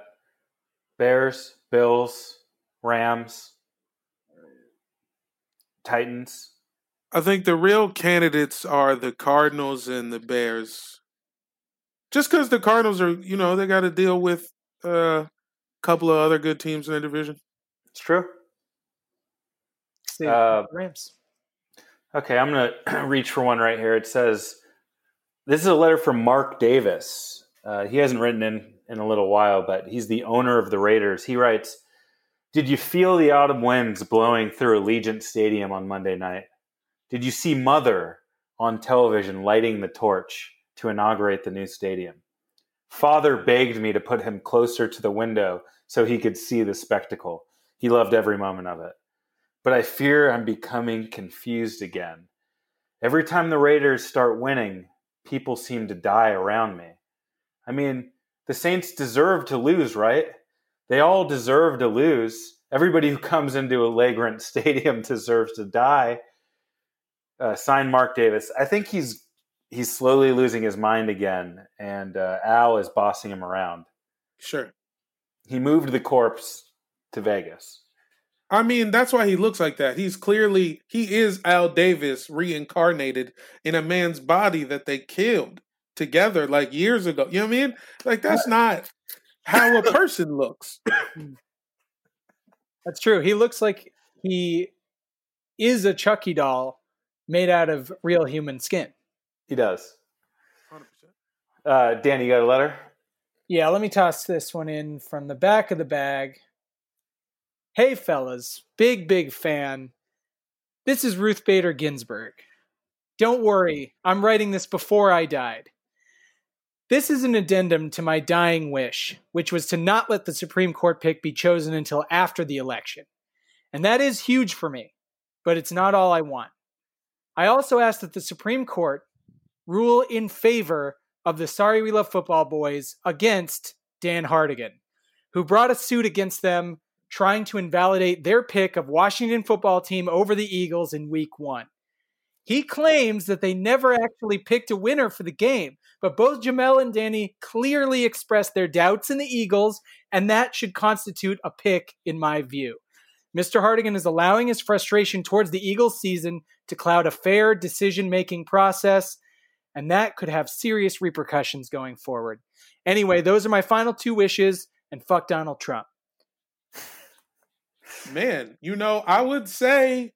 Bears, Bills, Rams, Titans. I think the real candidates are the Cardinals and the Bears. Just because the Cardinals are, you know, they got to deal with uh, a couple of other good teams in the division. It's true. See, Uh, Rams. Okay, I'm going to (clears throat) reach for one right here. It says, This is a letter from Mark Davis. Uh, he hasn't written in in a little while, but he's the owner of the Raiders. He writes, Did you feel the autumn winds blowing through Allegiant Stadium on Monday night? Did you see Mother on television lighting the torch to inaugurate the new stadium? Father begged me to put him closer to the window so he could see the spectacle. He loved every moment of it but I fear I'm becoming confused again. Every time the Raiders start winning, people seem to die around me. I mean, the Saints deserve to lose, right? They all deserve to lose. Everybody who comes into Allegiant (laughs) Stadium deserves to die. Uh, sign Mark Davis. I think he's he's slowly losing his mind again, and uh, Al is bossing him around. Sure. He moved the corpse to Vegas. I mean, that's why he looks like that. He's clearly he is Al Davis reincarnated in a man's body that they killed together like years ago. You know what I mean? Like that's not how a person looks. (laughs) That's true. He looks like he is a Chucky doll made out of real human skin. He does. hundred Uh, Dan, you got a letter? Yeah, let me toss this one in from the back of the bag. Hey, fellas, big, big fan. This is Ruth Bader Ginsburg. Don't worry, I'm writing this before I died. This is an addendum to my dying wish, which was to not let the Supreme Court pick be chosen until after the election. And that is huge for me, but it's not all I want. I also ask that the Supreme Court rule in favor of the Sorry We Love Football Boys against Dan Hardigan, who brought a suit against them trying to invalidate their pick of Washington football team over the Eagles in week one. He claims that they never actually picked a winner for the game, but both Jamel and Danny clearly expressed their doubts in the Eagles, and that should constitute a pick in my view. Mr. Hardigan is allowing his frustration towards the Eagles season to cloud a fair decision making process, and that could have serious repercussions going forward. Anyway, those are my final two wishes, and fuck Donald Trump. Man, you know, I would say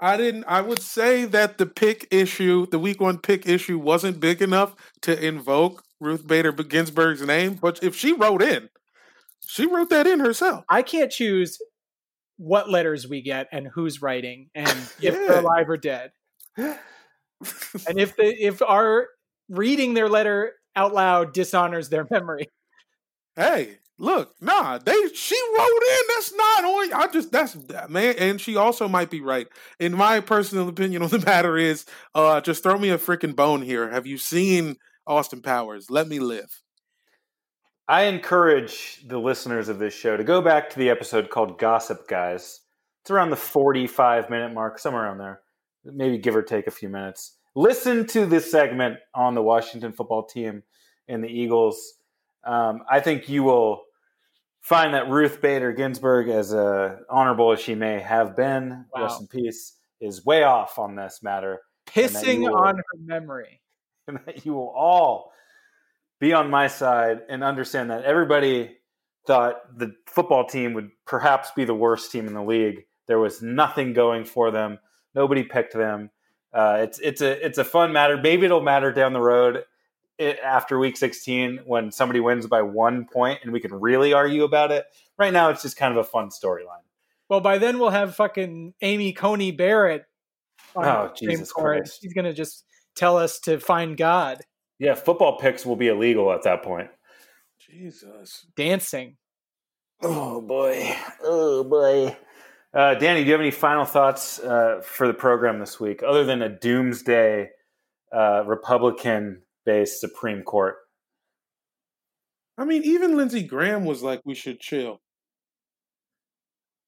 I didn't I would say that the pick issue, the week one pick issue wasn't big enough to invoke Ruth Bader Ginsburg's name, but if she wrote in, she wrote that in herself. I can't choose what letters we get and who's writing and (laughs) if they're alive or dead. (laughs) And if they if our reading their letter out loud dishonors their memory. hey, look, nah, they she wrote in. That's not on. I just that's man, and she also might be right. In my personal opinion on the (laughs) matter is, uh, just throw me a freaking bone here. Have you seen Austin Powers? Let me live. I encourage the listeners of this show to go back to the episode called Gossip Guys. It's around the 45 minute mark, somewhere around there, maybe give or take a few minutes. Listen to this segment on the Washington football team and the Eagles. Um, I think you will find that Ruth Bader Ginsburg, as uh, honorable as she may have been, Wow. rest in peace, is way off on this matter. Pissing will- on her memory. (laughs) and that you will all be on my side and understand that everybody thought the football team would perhaps be the worst team in the league. There was nothing going for them. Nobody picked them. Uh, it's it's a it's a fun matter. Maybe it'll matter down the road i after week 16 when somebody wins by one point and we can really argue about it. Right now, it's just kind of a fun storyline. Well, by then we'll have fucking Amy Coney Barrett on Oh, the Supreme Jesus Court. Christ. She's gonna just tell us to find God Yeah, football picks will be illegal at that point. Jesus. dancing. Oh boy. Oh boy. Uh, Danny, do you have any final thoughts uh, for the program this week, other than a doomsday uh, Republican-based Supreme Court? I mean, even Lindsey Graham was like, "We should chill."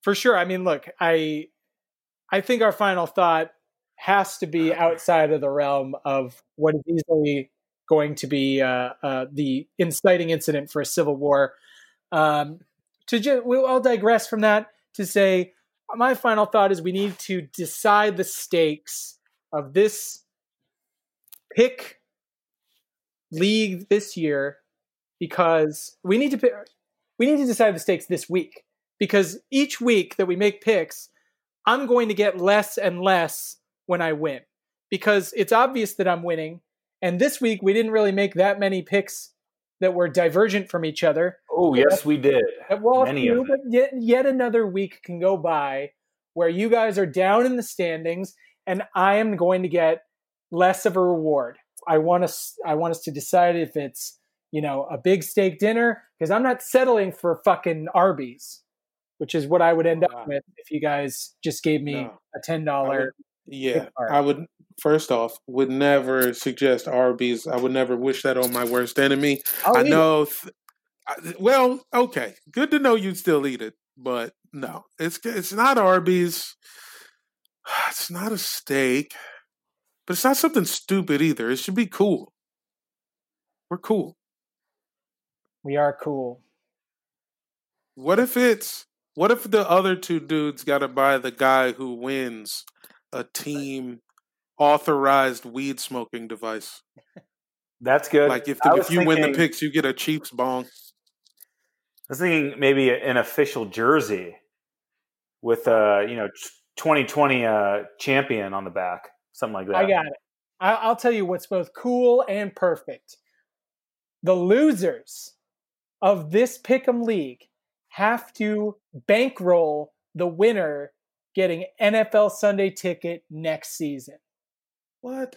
For sure. I mean, look, I I think our final thought has to be (laughs) outside of the realm of what is easily going to be uh, uh, the inciting incident for a civil war. Um, to just, we'll, I'll digress from that to say my final thought is we need to decide the stakes of this pick league this year because we need to pick, we need to decide the stakes this week because each week that we make picks, I'm going to get less and less when I win because it's obvious that I'm winning. And this week we didn't really make that many picks that were divergent from each other. Oh, yes, we did. Well, Many few, of them. yet, yet another week can go by where you guys are down in the standings, and I am going to get less of a reward. I want us. I want us to decide if it's you know a big steak dinner because I'm not settling for fucking Arby's, which is what I would end oh, Wow. up with if you guys just gave me No. a ten dollar. Yeah. I would. First off, would never suggest Arby's. I would never wish that on my worst enemy. Oh, I know. Th- I- well, okay, good to know you'd still eat it, but no, it's it's not Arby's. (sighs) It's not a steak, but it's not something stupid either. It should be cool. We're cool. we are cool. What if it's what if the other two dudes got to buy the guy who wins a team authorized weed smoking device? That's good. Like if the, if you win the picks, you get a Chiefs bong. I was thinking maybe an official jersey with uh, you know, 2020 uh, champion on the back, something like that. I got it. I'll tell you what's both cool and perfect. The losers of this Pick'em League have to bankroll the winner getting NFL Sunday ticket next season. What?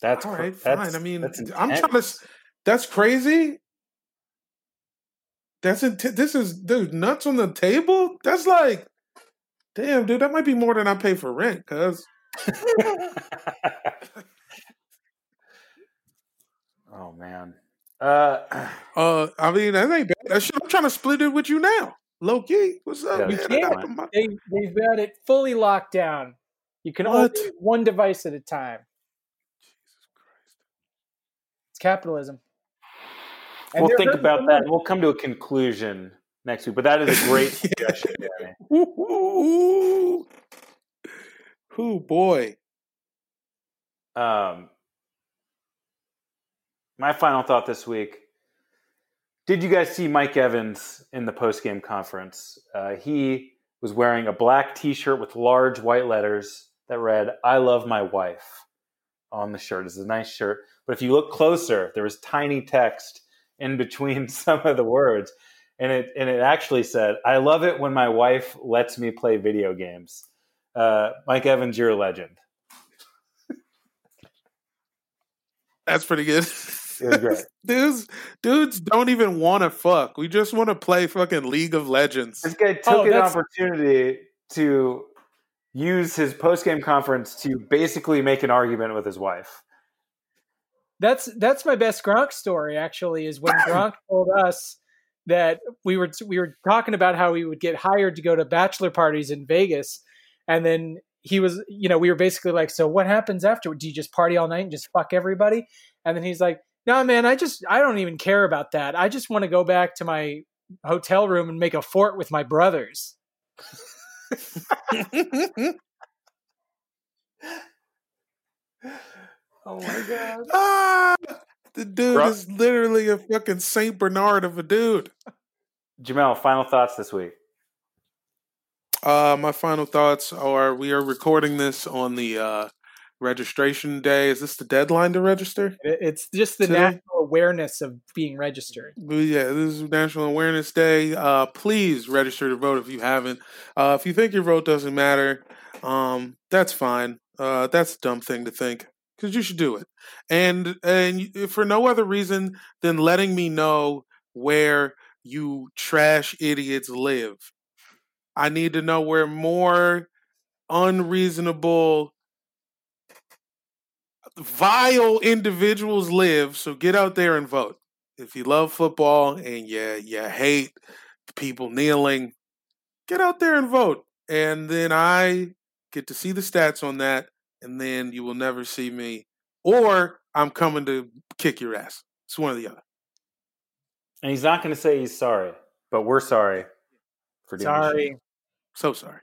That's All cr- right, that's- fine. I mean, that's I'm trying to. That's crazy. That's int- this is dude nuts on the table. That's like, damn, dude, that might be more than I pay for rent. Cause (laughs) oh man. Uh, uh, I mean, that ain't bad. That shit, I'm trying to split it with you now, low key. What's up? You can't. They, they've got it fully locked down. You can only What? use one device at a time. It's capitalism. And we'll think about that. money. We'll come to a conclusion next week. But that is a great (laughs) suggestion, Danny. Ooh, Ooh, boy. Um, my final thought this week. Did you guys see Mike Evans in the post-game conference? Uh, he was wearing a black T-shirt with large white letters that read "I love my wife" on the shirt. It's a nice shirt. But if you look closer, there was tiny text in between (laughs) some of the words, and it and it actually said, "I love it when my wife lets me play video games." Uh, Mike Evans, you're a legend. That's pretty good. (laughs) It was great. (laughs) dudes, dudes don't even want to fuck. We just want to play fucking League of Legends. This guy took Oh, an that's- opportunity to use his post game conference to basically make an argument with his wife. That's that's my best Gronk story. Actually, is when (coughs) Gronk told us that we were we were talking about how he would get hired to go to bachelor parties in Vegas, and then he was, you know, we were basically like, so what happens after? Do you just party all night and just fuck everybody? And then he's like, no, man, I just I don't even care about that. I just want to go back to my hotel room and make a fort with my brothers. (laughs) Oh my god! ah, the dude Bro- is literally a fucking Saint Bernard of a dude. Jamel, final thoughts this week. Uh, my final thoughts are: we are recording this on the uh, registration day. Is this the deadline to register? It's just the Today? national awareness of being registered. Yeah, this is National Awareness Day. Uh, please register to vote if you haven't. Uh, if you think your vote doesn't matter, um, that's fine. Uh, that's a dumb thing to think because you should do it, and and for no other reason than letting me know where you trash idiots live. I need to know where more unreasonable, vile individuals live. So get out there and vote if you love football and you you hate people kneeling, get out there and vote. And then I get to see the stats on that, and then you will never see me, or I'm coming to kick your ass. It's one or the other. And he's not going to say he's sorry, but we're sorry for doing. Sorry. So sorry.